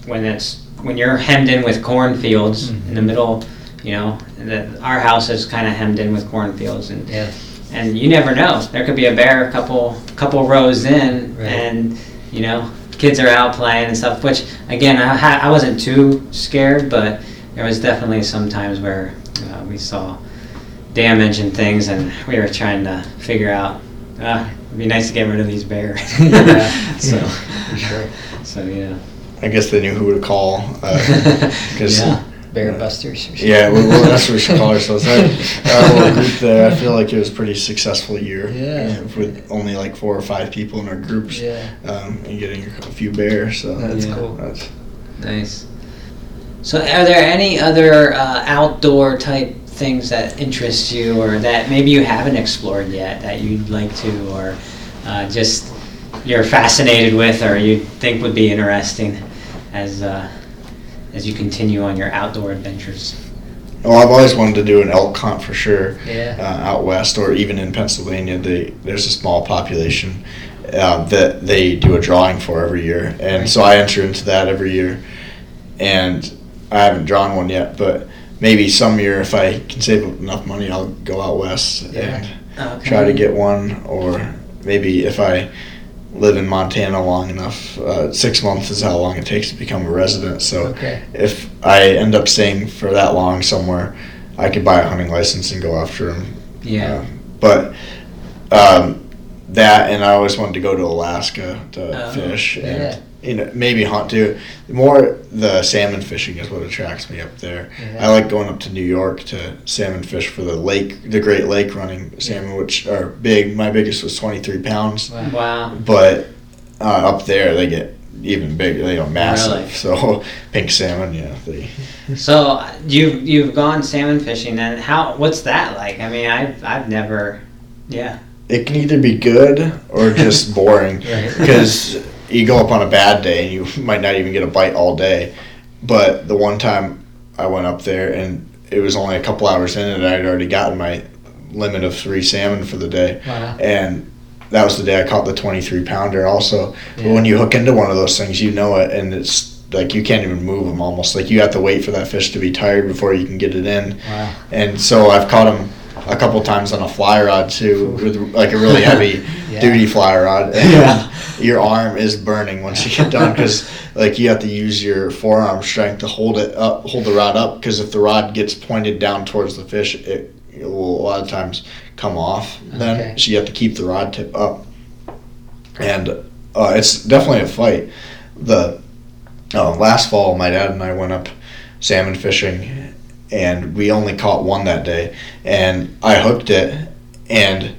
when it's when you're hemmed in with cornfields in the middle, you know, the, our house is kind of hemmed in with cornfields, and Yeah. and you never know. There could be a bear a couple couple rows in, Right. and you know, kids are out playing and stuff. Which again, I ha- I wasn't too scared, but there was definitely some times where uh, we saw damage and things, and we were trying to figure out. Uh, it'd be nice to get rid of these bears. Yeah. so, For sure. So yeah. I guess they knew who to call. Because Yeah. Bear busters. Or yeah, well, well, that's what we should call ourselves. Our, our little group there, I feel like it was a pretty successful year. Yeah. uh, With only like four or five people in our groups. Yeah. Um, and getting a few bears. So That's Yeah. cool. That's, Nice. So, are there any other uh, outdoor type things that interest you, or that maybe you haven't explored yet that you'd like to, or uh, just you're fascinated with or you think would be interesting as uh, as you continue on your outdoor adventures? Well, I've always wanted to do an elk hunt for sure. Yeah. Uh, out west, or even in Pennsylvania, they, there's a small population uh, that they do a drawing for every year, and so I enter into that every year. And I haven't drawn one yet, but maybe some year, if I can save enough money, I'll go out west Yeah. and try to get one. Or maybe if I live in Montana long enough, uh, six months is how long it takes to become a resident. So Okay. if I end up staying for that long somewhere, I could buy a hunting license and go after them. Yeah. but um, that, and I always wanted to go to Alaska to Oh, fish and yeah. You know maybe hunt too. More the salmon fishing is what attracts me up there. Yeah. I like going up to New York to salmon fish for the lake, the Great Lake running salmon, which are big. My biggest was twenty three pounds, Wow. Wow. but uh, up there they get even bigger. They go massive. Really? So pink salmon, yeah, they. So you've you've gone salmon fishing and how what's that like? I mean, I've I've never yeah. it can either be good or just boring Right. because you go up on a bad day and you might not even get a bite all day. But the one time I went up there and it was only a couple hours in and I'd already gotten my limit of three salmon for the day. Wow. And that was the day I caught the 23 pounder also. But when you hook into one of those things, you know it and it's like you can't even move them almost. Like you have to wait for that fish to be tired before you can get it in. Wow. And so I've caught them a couple times on a fly rod too, with like a really heavy Yeah. duty fly rod. And Yeah. Your arm is burning once you get done because like you have to use your forearm strength to hold it up, hold the rod up. Because if the rod gets pointed down towards the fish, it, it will a lot of times come off. Then Okay. so you have to keep the rod tip up. And uh, it's definitely a fight. The uh, last fall, my dad and I went up salmon fishing, and we only caught one that day. And I hooked it, and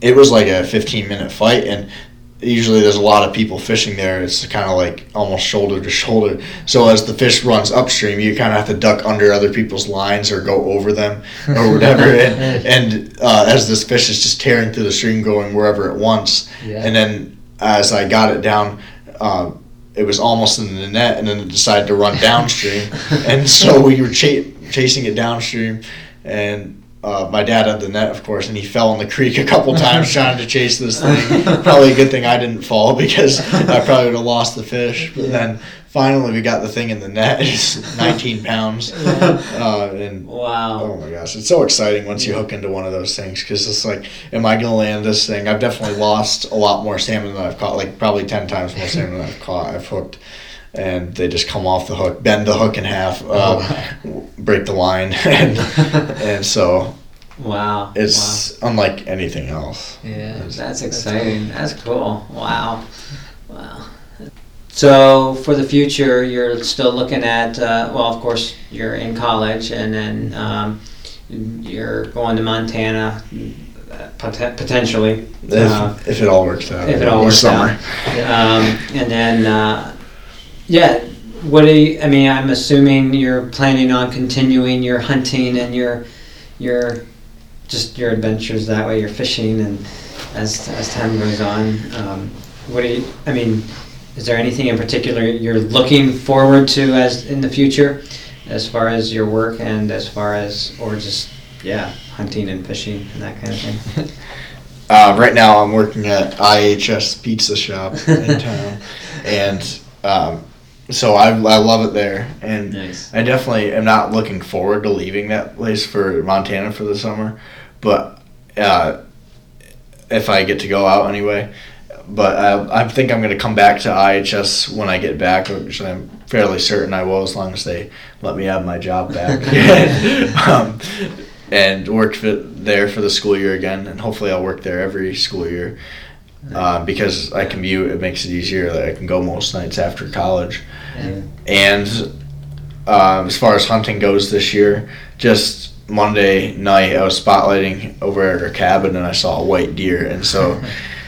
it was like a 15 minute fight. And usually there's a lot of people fishing there. It's kind of like almost shoulder to shoulder. So as the fish runs upstream, you kind of have to duck under other people's lines or go over them or whatever. and and uh, as this fish is just tearing through the stream, going wherever it wants. Yeah. And then as I got it down, uh, it was almost in the net, and then it decided to run downstream. and so we were cha- chasing it downstream, and uh, my dad had the net, of course, and he fell in the creek a couple times trying to chase this thing. Probably a good thing I didn't fall because I probably would have lost the fish. But then finally we got the thing in the net. It's 19 pounds, uh, and Wow. Oh my gosh, it's so exciting once you hook into one of those things because it's like, am I gonna land this thing? I've definitely lost a lot more salmon than I've caught, like probably ten times more salmon than I've caught. I've hooked, and they just come off the hook, bend the hook in half, uh, w- break the line, and and so Wow. it's unlike anything else. Yeah. Wow. That's exciting. That's cool. Wow. Wow. So for the future, you're still looking at uh, well, of course, you're in college, and then um, you're going to Montana uh, pot- potentially. If, Uh, if it all works out. if it all works out. um, and then uh, yeah what do you, i mean i'm assuming you're planning on continuing your hunting and your your just your adventures that way you're fishing and as as time goes on um, what do you i mean is there anything in particular you're looking forward to as in the future as far as your work and as far as or just yeah hunting and fishing and that kind of thing? Uh, right now, I'm working at IHS Pizza Shop in town, and um, so I, I love it there. And nice I definitely am not looking forward to leaving that place for Montana for the summer, but uh, if I get to go out anyway. But I, I think I'm going to come back to IHS when I get back, which I'm fairly certain I will, as long as they let me have my job back. um, and work for, there for the school year again, and hopefully I'll work there every school year. Uh, because I commute, it makes it easier. That I can go most nights after college. Yeah. And um, as far as hunting goes this year, just Monday night I was spotlighting over at our cabin and I saw a white deer, and so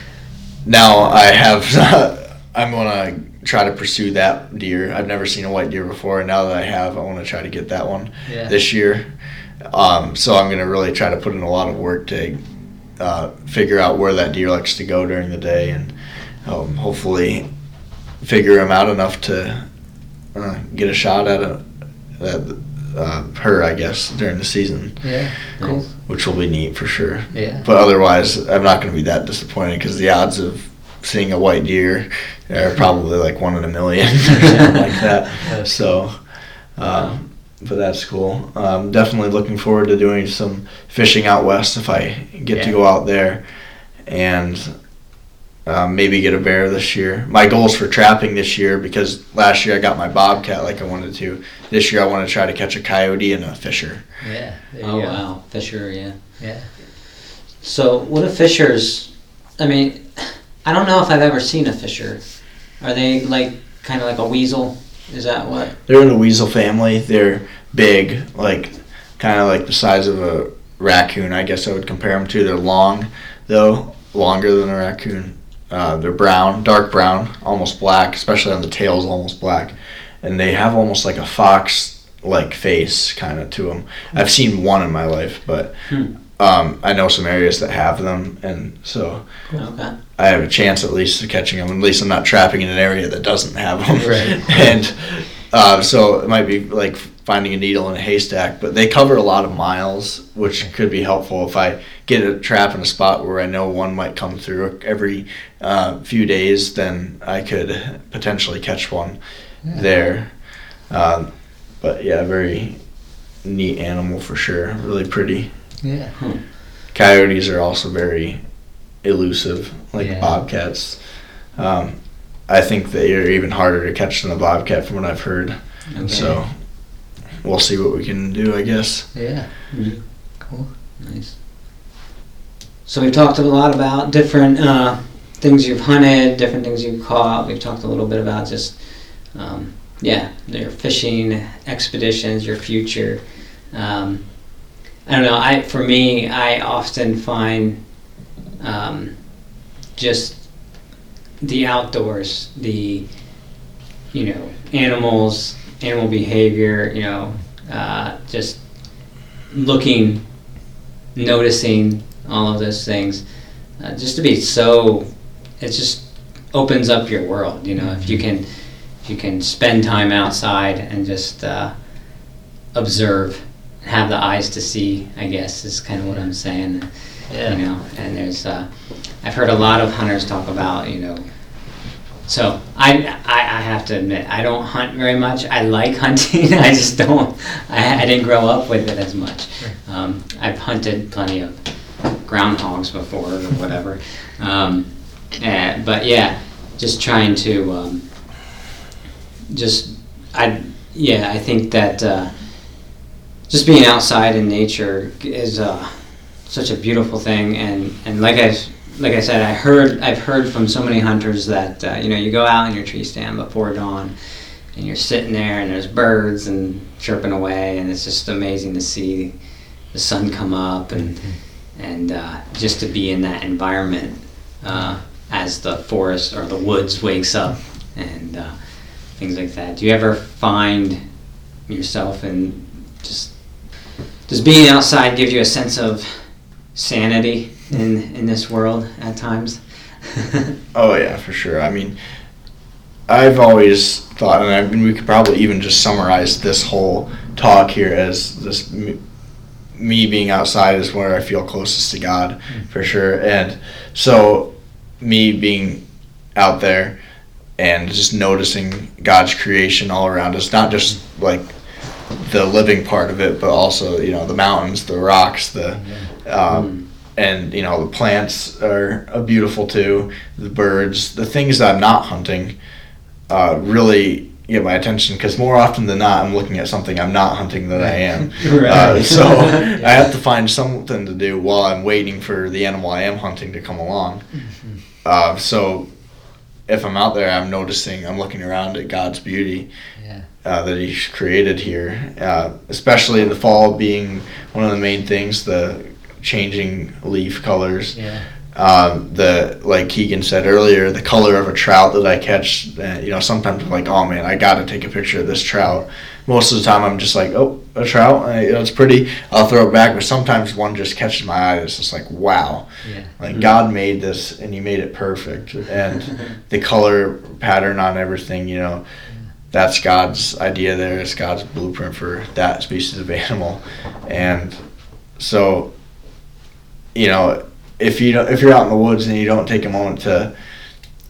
now I have. I'm gonna try to pursue that deer. I've never seen a white deer before, and now that I have, I want to try to get that one Yeah. this year. Um, so I'm gonna really try to put in a lot of work to uh, figure out where that deer likes to go during the day and um, hopefully figure him out enough to uh, get a shot at a at uh, her, I guess, during the season, Yeah. Cool. which will be neat for sure. Yeah. But otherwise, I'm not going to be that disappointed because the odds of seeing a white deer are probably like one in a million or something like that. That's So, um, but that's cool. Um, definitely looking forward to doing some fishing out west if I get to go out there, and um, maybe get a bear this year. My goals for trapping this year because last year I got my bobcat like I wanted to. This year I want to try to catch a coyote and a fisher. Yeah. There Oh go. wow, Fisher, yeah. Yeah. So what are Fishers? I mean, I don't know if I've ever seen a Fisher. Are they like kind of like a weasel? Is that what? They're in the weasel family. They're big, like kind of like the size of a raccoon. I guess I would compare them to. They're long, though, longer than a raccoon. Uh, they're brown, dark brown, almost black, especially on the tails, almost black, and they have almost like a fox-like face, kind of to them. I've seen one in my life, but Hmm. um, I know some areas that have them, and so Okay. I have a chance at least of catching them. At least I'm not trapping in an area that doesn't have them. Right. and uh, so it might be like finding a needle in a haystack. But they cover a lot of miles, which could be helpful if I get a trap in a spot where I know one might come through every uh, few days. Then I could potentially catch one Yeah. there. Um, but yeah, very neat animal for sure. Really pretty. Yeah. Coyotes are also very elusive, like Yeah. bobcats. Um, I think they are even harder to catch than a bobcat, from what I've heard. okay. So we'll see what we can do, I guess. Yeah. Mhm. Cool. Nice. So we've talked a lot about different uh, things you've hunted, different things you've caught. We've talked a little bit about just, um, yeah, your fishing expeditions, your future. Um, I don't know. I for me, I often find um, just the outdoors, the you know animals, animal behavior. You know, uh, just looking noticing all of those things uh, just to be so it just opens up your world you know if you can if you can spend time outside and just uh, observe have the eyes to see i guess is kind of what i'm saying Yeah. you know and there's uh, i've heard a lot of hunters talk about you know so I, I I have to admit I don't hunt very much. I like hunting. I just don't. I, I didn't grow up with it as much. Um, I've hunted plenty of groundhogs before or whatever. Um, eh, but yeah, just trying to um, just I yeah I think that uh, just being outside in nature is uh, such a beautiful thing and and like I like I said I heard I've heard from so many hunters that uh, you know you go out in your tree stand before dawn and you're sitting there and there's birds and chirping away and it's just amazing to see the sun come up and and uh, just to be in that environment uh, as the forest or the woods wakes up and uh, things like that. Do you ever find yourself in just does being outside give you a sense of sanity in in this world at times? Oh yeah, for sure. I mean, I've always thought, and I mean, we could probably even just summarize this whole talk here as this me, me being outside is where I feel closest to God, mm. for sure. And so, me being out there and just noticing God's creation all around us, not just like the living part of it, but also you know the mountains, the rocks, the um, and you know the plants are uh, beautiful too. The birds, the things that I'm not hunting, uh, really get my attention because more often than not, I'm looking at something I'm not hunting than I am. Uh, so I have to find something to do while I'm waiting for the animal I am hunting to come along. Uh, so if I'm out there, I'm noticing, I'm looking around at God's beauty Yeah. uh, that He's created here, uh, especially in the fall being one of the main things, the changing leaf colors. Yeah. Um, the like Keegan said earlier, the color of a trout that I catch. Uh, you know, sometimes I'm like, oh man, I got to take a picture of this trout. Most of the time, I'm just like, oh, a trout. And, you know, it's pretty. I'll throw it back, but sometimes one just catches my eye. It's just like wow, Yeah. like Mhm. God made this and He made it perfect, and the color pattern on everything. You know, that's God's idea. There, it's God's blueprint for that species of animal, and so you know, if you don't, if you're out in the woods and you don't take a moment to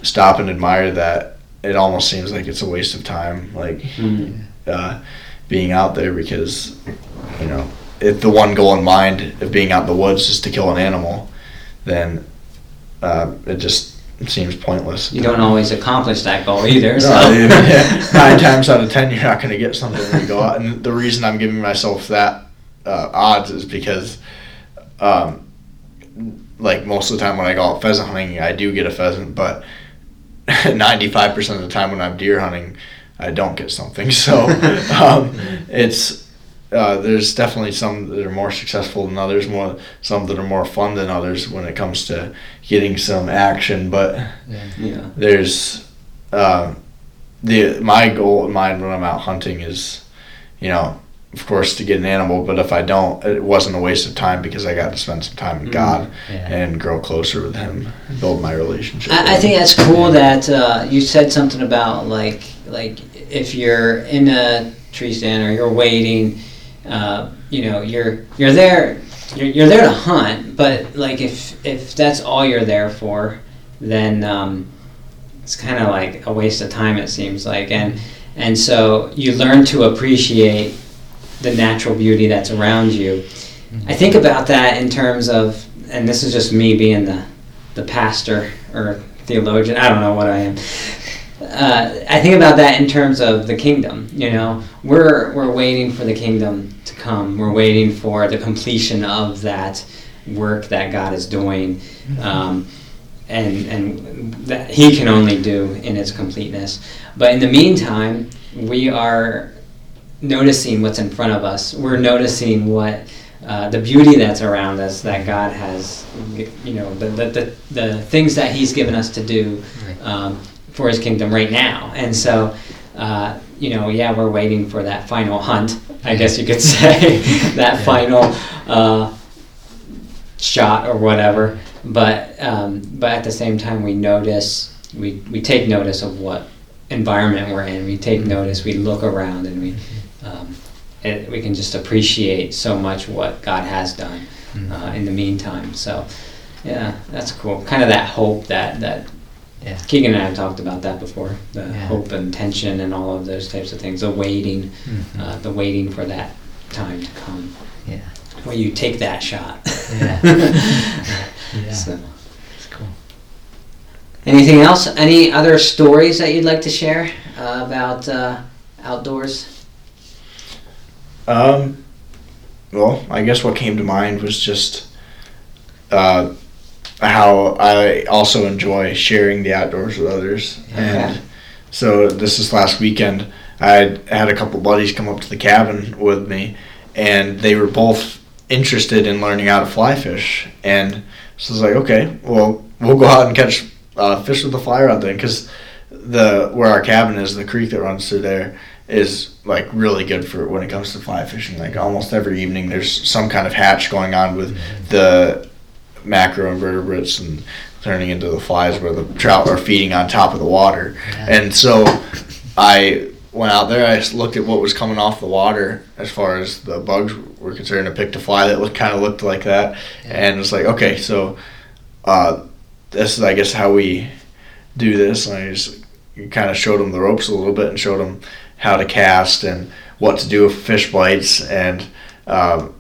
stop and admire that, it almost seems like it's a waste of time. Like Mm. uh, being out there because you know if the one goal in mind of being out in the woods is to kill an animal, then uh, it just seems pointless. You don't always accomplish that goal either. So. No, yeah, nine times out of ten, you're not going to get something when you go out. And the reason I'm giving myself that uh, odds is because, um, like most of the time when I go out pheasant hunting, I do get a pheasant, but 95% of the time when I'm deer hunting, I don't get something. So um, it's uh, there's definitely some that are more successful than others, more some that are more fun than others when it comes to getting some action. But Yeah. yeah. there's uh, the my goal in mind when I'm out hunting is, you know, of course to get an animal. But if I don't, it wasn't a waste of time because I got to spend some time with Mhm. God Yeah. and grow closer with Him, and build my relationship. I, I think that's cool that uh, you said something about like like if you're in a tree stand or you're waiting, uh, you know, you're you're there you're, you're there to hunt, but like if if that's all you're there for, then um, it's kind of like a waste of time. It seems like, and and so you learn to appreciate the natural beauty that's around you. I think about that in terms of, and this is just me being the the pastor or theologian. I don't know what I am. Uh, I think about that in terms of the kingdom. You know, we're we're waiting for the kingdom to come. We're waiting for the completion of that work that God is doing, um, and and that He can only do in its completeness. But in the meantime, we are noticing what's in front of us. We're noticing what uh, the beauty that's around us that God has, you know, the, the, the, the things that He's given us to do um, for His kingdom right now. And so, uh, you know, yeah, we're waiting for that final hunt, I guess you could say, that Yeah. final uh, shot or whatever. But um, but at the same time, we notice, we, we take notice of what environment we're in. We take notice, we look around, and we um, it, we can just appreciate so much what God has done uh, in the meantime. So, yeah, that's cool. Kind of that hope that that Yeah. Keegan and I have talked about that before. The Yeah. hope and tension and all of those types of things. The waiting, Mhm. uh, the waiting for that time to come Yeah. where you take that shot. Yeah. Yeah. So, It's cool. anything else? Any other stories that you'd like to share uh, about uh, outdoors? Um, well, I guess what came to mind was just uh, how I also enjoy sharing the outdoors with others. And so this is last weekend. I had a couple buddies come up to the cabin with me, and they were both interested in learning how to fly fish. And so I was like, okay, well, we'll go out and catch uh, fish with the fly rod then, because the where our cabin is, the creek that runs through there is like really good for when it comes to fly fishing. Like almost every evening, there's some kind of hatch going on with the macro invertebrates and turning into the flies where the trout are feeding on top of the water. Yeah. And so I went out there. I looked at what was coming off the water as far as the bugs were concerned. I picked a fly that looked kind of looked like that, Yeah. and was like, okay, so uh, this is I guess how we do this. And I just kind of showed them the ropes a little bit and showed them how to cast and what to do with fish bites and um,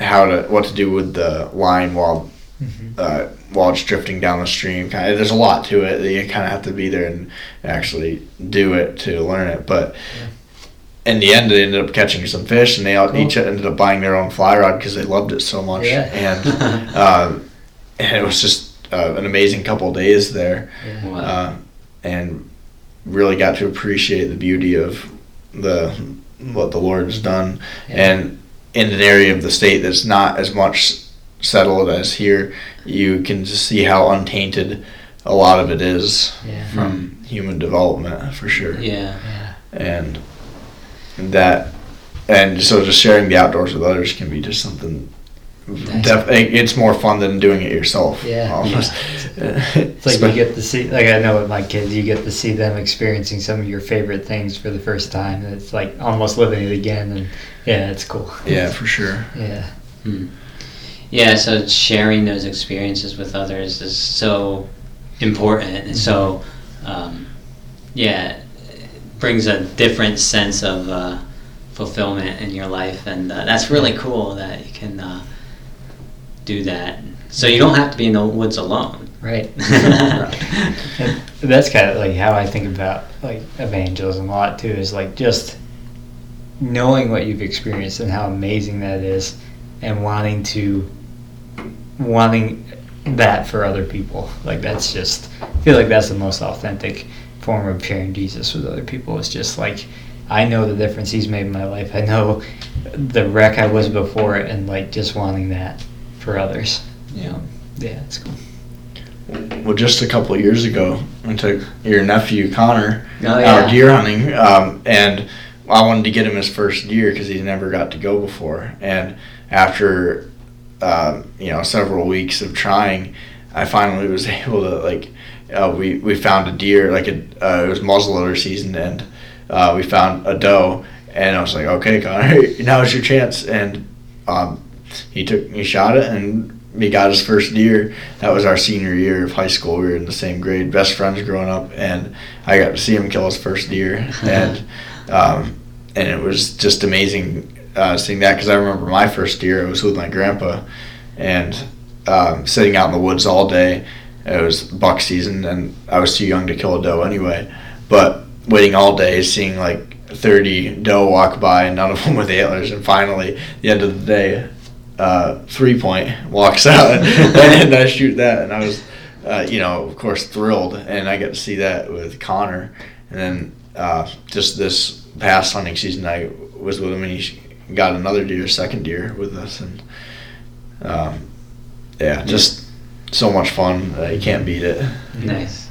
how to what to do with the line while Mhm. uh, while it's drifting down the stream. Kind of, there's a lot to it. that You kind of have to be there and actually do it to learn it. But in the end, they ended up catching some fish, and they all, Cool. each ended up buying their own fly rod because they loved it so much. Yeah. And um, and it was just uh, an amazing couple days there, Yeah. Wow. uh, and really got to appreciate the beauty of the what the Lord's done Yeah. and in an area of the state that's not as much settled as here, you can just see how untainted a lot of it is Yeah. from hmm. human development for sure. yeah. Yeah. And that and so just sharing the outdoors with others can be just something. Def- it's more fun than doing it yourself. Yeah. almost. It's like you get to see, like I know with my kids, you get to see them experiencing some of your favorite things for the first time. And it's like almost living it again, and yeah, it's cool. yeah, for sure. Yeah, Hmm. Yeah, so sharing those experiences with others is so important. And so, um, yeah, it brings a different sense of uh, fulfillment in your life. And uh, that's really cool that you can uh, do that. So you don't have to be in the woods alone. Right. And that's kind of like how I think about like evangelism a lot too. Is like just knowing what you've experienced and how amazing that is, and wanting to wanting that for other people. Like that's just I feel like that's the most authentic form of sharing Jesus with other people. It's just like I know the difference He's made in my life. I know the wreck I was before, it, and like just wanting that for others. Yeah. Yeah, it's cool. Well, just a couple of years ago, I took your nephew Connor Oh, out deer hunting, um, and I wanted to get him his first deer because he never got to go before. And after um, you know several weeks of trying, I finally was able to like uh, we we found a deer like a uh, it was muzzleloader season, and uh, we found a doe, and I was like, okay, Connor, now's your chance, and um, he took he shot it and he got his first deer. That was our senior year of high school. We were in the same grade, best friends growing up, and I got to see him kill his first deer, and um, and it was just amazing uh, seeing that because I remember my first deer. I was with my grandpa, and um, sitting out in the woods all day. It was buck season, and I was too young to kill a doe anyway. But waiting all day, seeing like 30 doe walk by, and none of them with antlers, and finally, the end of the day, uh, three point walks out and I shoot that. And I was uh, you know of course thrilled. And I got to see that with Connor. And then uh, just this past hunting season I was with him and he got another deer second deer with us. And um, yeah just so much fun you can't beat it. Nice.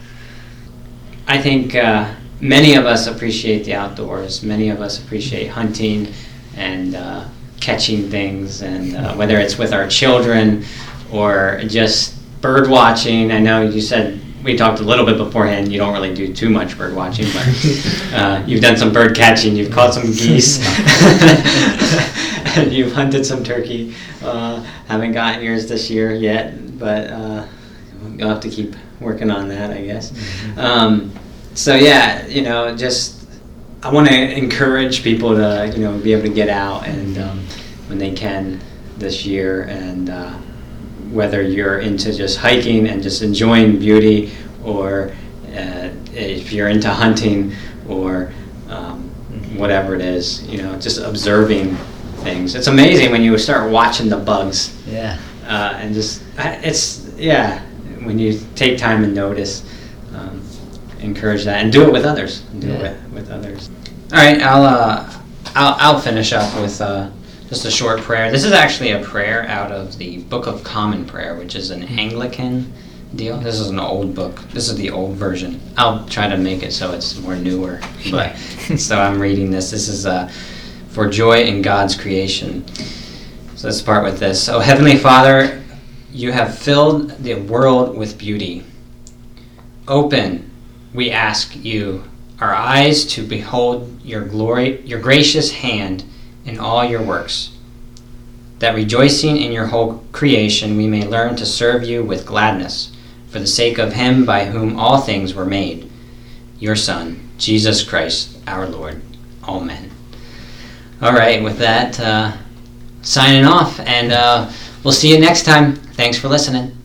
I think uh, many of us appreciate the outdoors. Many of us appreciate hunting. And uh, catching things, and uh, whether it's with our children or just bird watching. I know you said we talked a little bit beforehand. You don't really do too much bird watching, but uh, you've done some bird catching. You've caught some geese, and you've hunted some turkey. Uh, haven't gotten yours this year yet, but uh, you'll have to keep working on that, I guess. Um, so yeah, you know, just I want to encourage people to you know be able to get out and um, when they can this year, and uh, whether you're into just hiking and just enjoying beauty, or uh, if you're into hunting or um, whatever it is, you know, just observing things. It's amazing when you start watching the bugs Yeah. uh, and just it's yeah when you take time and notice um, encourage that and do it with others do it Yeah. with, with others. All right i'll uh, I'll, I'll finish up with uh, just a short prayer. This is actually a prayer out of the book of common prayer which is an anglican deal. This is an old book. This is the old version. I'll try to make it so it's more newer but so i'm reading this. This is uh, for joy in god's creation. So let's start with this. Oh Heavenly Father, you have filled the world with beauty. Open, we ask you, our eyes to behold your glory, your gracious hand in all your works. That rejoicing in your whole creation, we may learn to serve you with gladness, for the sake of him by whom all things were made, your Son, Jesus Christ, our Lord. Amen. All right, with that, uh, signing off, and uh, we'll see you next time. Thanks for listening.